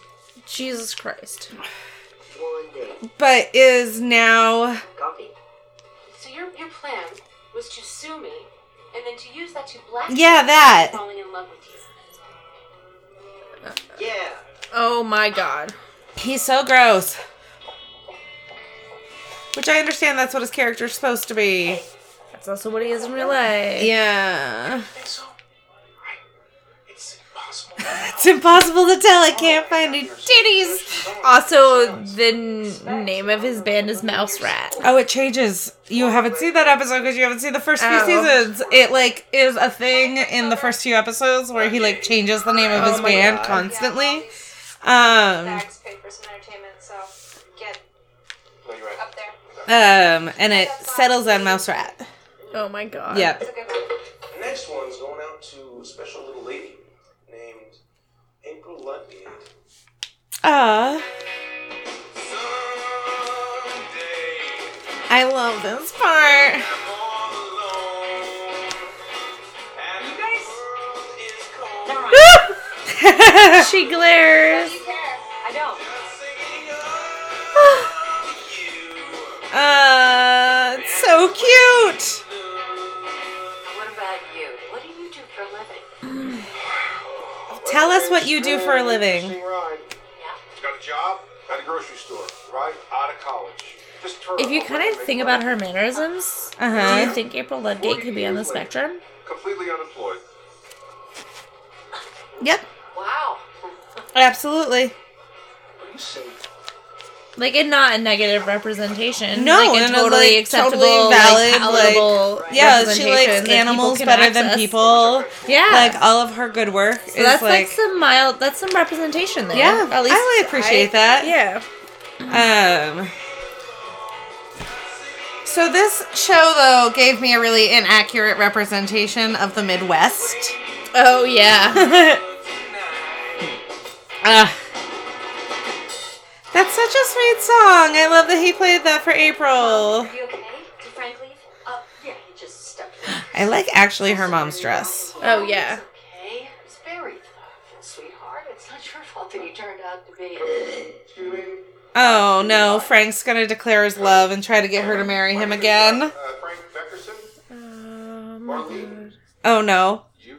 Jesus Christ. One day. but is now Coffee? So your your plan was to sue me, and then to use that to blackmail Yeah, that. falling in love with you. Yeah. Oh my god. he's so gross. Which I understand that's what his character's supposed to be. That's also what he is in real life. Yeah. so? Right. It's impossible. To tell. I can't find any titties. Also, the n- name of his band is Mouse Rat. Oh, it changes. You haven't seen that episode because you haven't seen the first few Oh. seasons. It like is a thing in the first few episodes where he like changes the name of his Oh band God. constantly. Um, Bags paid for some entertainment, so get No, you're right. up there. um, and it settles on Mouse Rat. Oh my god. Yep. It's one. The next one's going out to a special little lady named April Ludgate. Ah, I love this part. She glares. You? I don't. Uh, it's so cute. Tell us what you do for a living. Interesting. Got a job at a grocery store, right out of college. Just If you kind of think about her mannerisms, do Uh-huh. you think April Ludgate could be on the spectrum? completely unemployed. Yep, Wow. absolutely. Like, and not a negative representation. No, like a totally like, acceptable, totally valid, like, palatable like- Yeah, she likes animals better than people. Yeah, Like all of her good work so that's like, some mild. That's some representation there. Yeah, at least I really appreciate that. Yeah. Um. So this show though gave me a really inaccurate representation of the Midwest. Oh yeah. Ah. That's such a sweet song. I love that he played that for April. Are you okay? Did Frank leave? Uh, yeah, he just stepped. I like actually her mom's dress. oh yeah. Okay. It's very thoughtful, sweetheart. It's not your fault that you turned out to be. Oh no, Frank's gonna declare his love and try to get her to marry him again. Uh, Frank Beckerson. Marlene. Oh no. You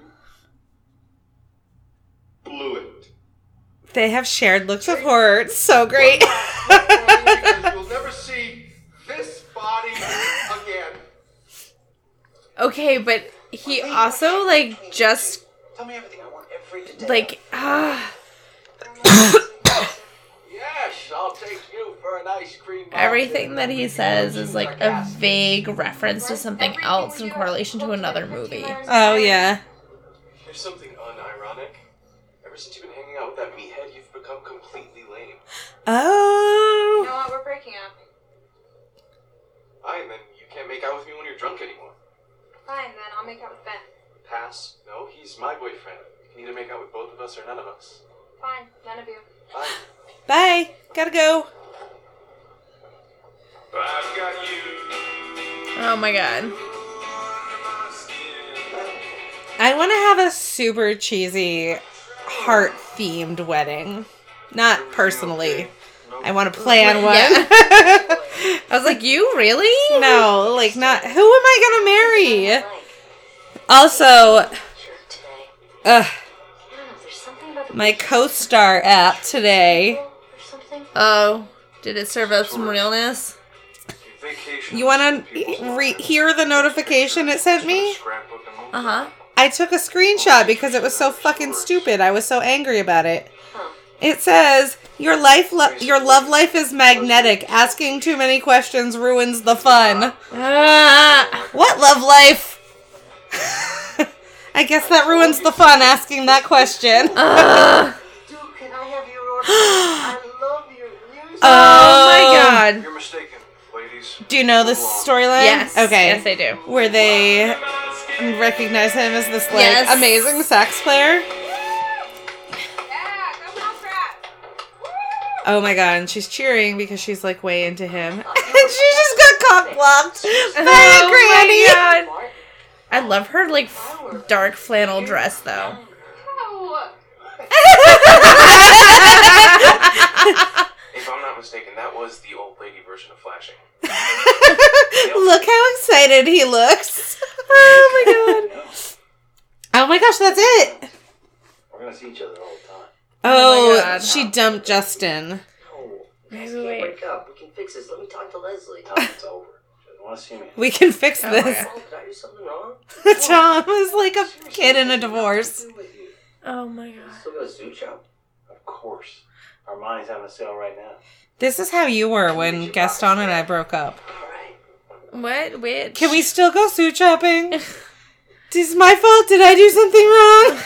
blew it. They have shared looks of horror. It's so great. you'll never see this body again. Okay, but he also like just Tell me everything I want every day. like ah Yes, I'll take you for an ice cream. everything that he says is like a vague reference to something else in correlation to another movie. oh yeah. There's something unironic. Ever since you've been out with that meathead, you've become completely lame. Oh. You Oh. know what? We're breaking up. Fine, then you can't make out with me when you're drunk anymore. Fine, then I'll make out with Ben. Pass. No, he's my boyfriend. You can either make out with both of us or none of us. Fine, none of you. Fine. Bye. Gotta go. I've got you. Oh my god. I want to have a super cheesy, heart themed wedding. Not personally. I want to plan one. I was like, you really? no, like not. Who am I gonna marry? Also, Here today. ugh, I don't know, there's something about the my co-star app today. Oh. Did it serve up some realness? You want to re- hear the notification it sent me? Uh huh. I took a screenshot because it was so fucking stupid. I was so angry about it. It says your life, lo- your love life is magnetic. Asking too many questions ruins the fun. Ah, What love life? I guess that ruins the fun. Asking that question. Dude, can I have your order? I love your oh my god. You're mistaken, ladies. Do you know this storyline? Yes. Okay. Yes, I do. Where they recognize him as this like Yes. amazing sax player. Oh my god, and she's cheering because she's like way into him. and she just got cock blocked by a granny. Oh my god. I love her like f- dark flannel dress though. If I'm not mistaken, that was the old lady version of flashing. Look how excited he looks. Oh my god. Oh my gosh, that's it. We're gonna see each other all the time. Oh, my oh, God. she dumped Justin. No, you guys can't wait. break up. We can fix this. Let me talk to Leslie. Tom, it's over. She doesn't want to see me. We can fix Oh this. my Oh, did I do something wrong? Tom is like a kid in a divorce. Oh my god. Still got a suit shop? Of course. Armani's having a sale right now. This is how you were when Gaston and I broke up. What? Wait. Can we still go suit shopping? This is my fault. Did I do something wrong?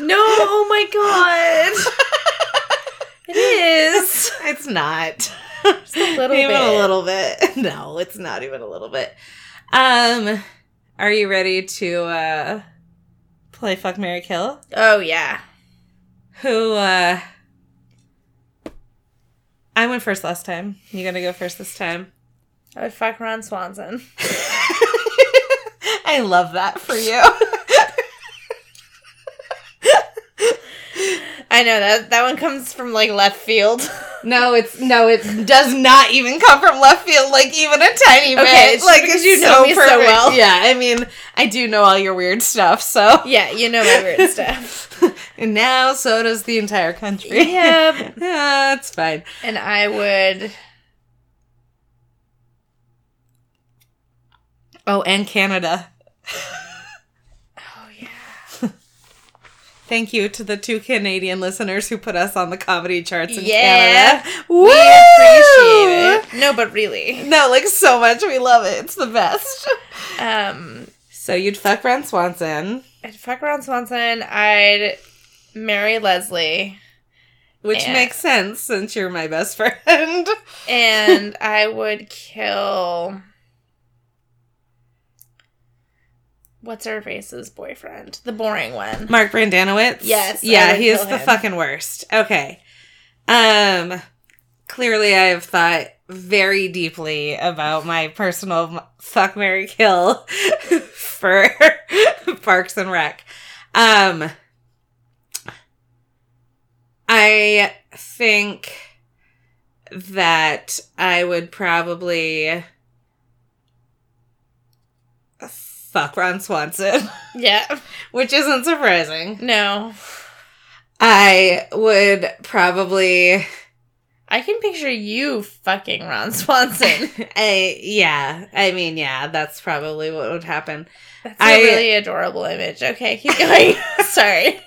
No. Oh my god. it is. It's not. Just a little even bit. a little bit. No, it's not even a little bit. Um, are you ready to uh play Fuck Mary Kill? Oh yeah. Who uh I went first last time. You gonna go first this time? I would fuck Ron Swanson. I love that for you. I know that that one comes from like left field. no, it's no, it does not even come from left field, like even a tiny bit. Okay, it's like because you know me so well. Yeah, I mean, I do know all your weird stuff, so yeah, you know my weird stuff. and now so does the entire country. Yeah, it's fine. And I would. Oh, and Canada. Oh yeah. Thank you to the two Canadian listeners who put us on the comedy charts in Yeah. Canada. We Woo! appreciate it. No, but really. No, like so much. We love it. It's the best. Um, So you'd fuck Ron Swanson, I'd fuck Ron Swanson. I'd marry Leslie, which Yeah. makes sense since you're my best friend. and I would kill. What's her face's boyfriend? The boring one. Mark Brendanawicz. Yes, Yeah, he is the him. fucking worst. Okay. Um clearly I have thought very deeply about my personal fuck Mary kill for Parks and Rec. Um I think that I would probably fuck Ron Swanson, Yeah. which isn't surprising. No. I would probably I can picture you fucking Ron Swanson. I yeah, I mean yeah, that's probably what would happen. That's I- a really adorable image. Okay, keep going. Sorry.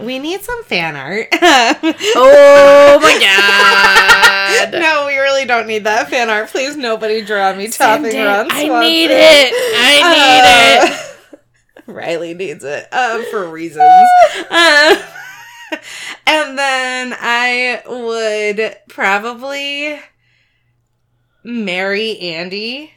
We need some fan art. Oh my god. no, we really don't need that fan art. Please, nobody draw me topping it. Ron Swanson. I need it. I need it. Uh, Riley needs it uh, for reasons. Uh, and then I would probably marry Andy.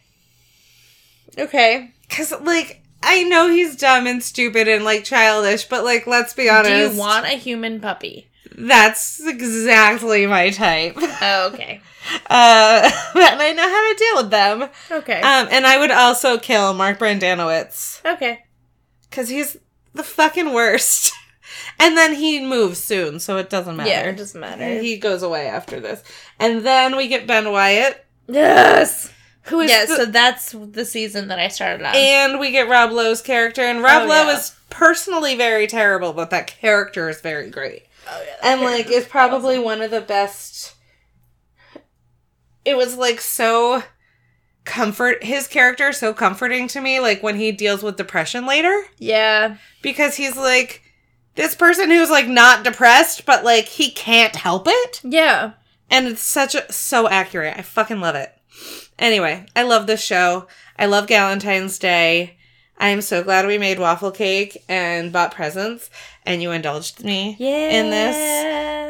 Okay. Cause like I know he's dumb and stupid and like childish, but like let's be honest. Do you want a human puppy? That's exactly my type. Oh, okay. Uh, and I know how to deal with them. Okay. Um, and I would also kill Mark Brendanawicz okay. because he's the fucking worst. And then he moves soon, so it doesn't matter. Yeah, it doesn't matter. He goes away after this, and then we get Ben Wyatt, Yes. who is Yeah, the- so that's the season that I started on. and we get Rob Lowe's character, and Rob Oh, Lowe yeah. is personally very terrible, but that character is very great. oh, yeah, and like it's probably one of the best it was like so comfort his character is so comforting to me like when he deals with depression later Yeah. because he's like this person who's like not depressed but like he can't help it Yeah. and it's such a so accurate i fucking love it anyway i love this show i love galentine's day i'm so glad we made waffle cake and bought presents and you indulged me Yeah. in this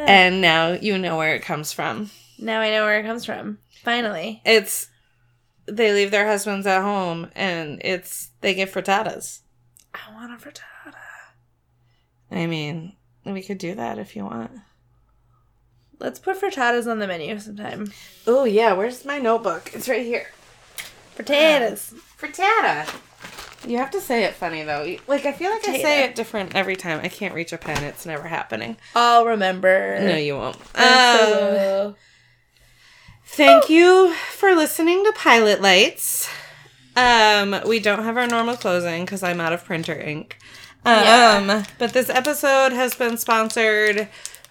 and now you know where it comes from now I know where it comes from. Finally. it's they leave their husbands at home and it's they get frittatas I want a frittata. I mean we could do that if you want Let's put frittatas on the menu sometime. oh yeah where's my notebook it's right here Frittatas. frittata you have to say it funny though like i feel like i say it different every time i can't reach a pen it's never happening I'll remember. no you won't Um. Thank you for listening to Pilot Lights. Um, we don't have our normal closing because I'm out of printer ink. Um, Yeah. but this episode has been sponsored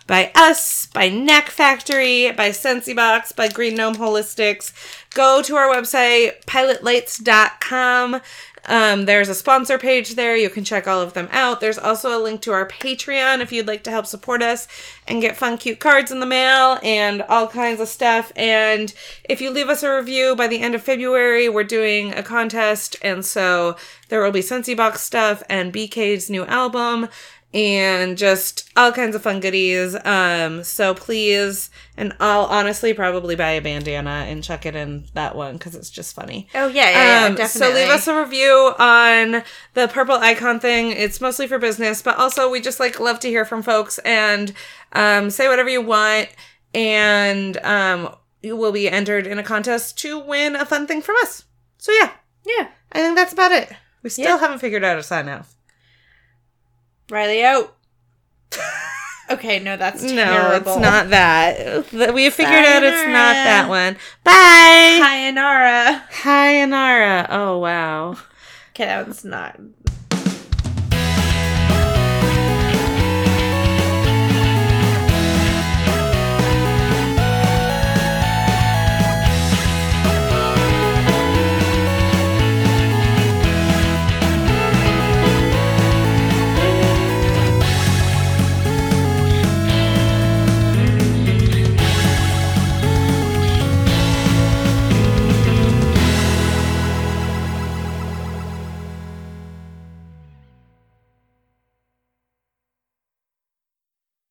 by us, by Neck Factory, by SensiBox, by Green Gnome Holistics. Go to our website, pilotlights.com. Um, there's a sponsor page there. You can check all of them out. There's also a link to our Patreon if you'd like to help support us and get fun, cute cards in the mail and all kinds of stuff. And if you leave us a review by the end of February, we're doing a contest. And so there will be Sensi Box stuff and BK's new album and just all kinds of fun goodies. Um, so please, and I'll honestly probably buy a bandana and chuck it in that one because it's just funny. Oh yeah, yeah, yeah Um, definitely. So leave us a review on the purple icon thing. It's mostly for business, but also we just like love to hear from folks and um, say whatever you want, and um, you will be entered in a contest to win a fun thing from us. So yeah, yeah. I think that's about it. We still Yeah. haven't figured out a sign off. Riley out. okay, no, that's No, it's not that. We have figured out it's not that one. Bye. Hi, Anara. Hi, Anara. Oh wow. Okay, that one's not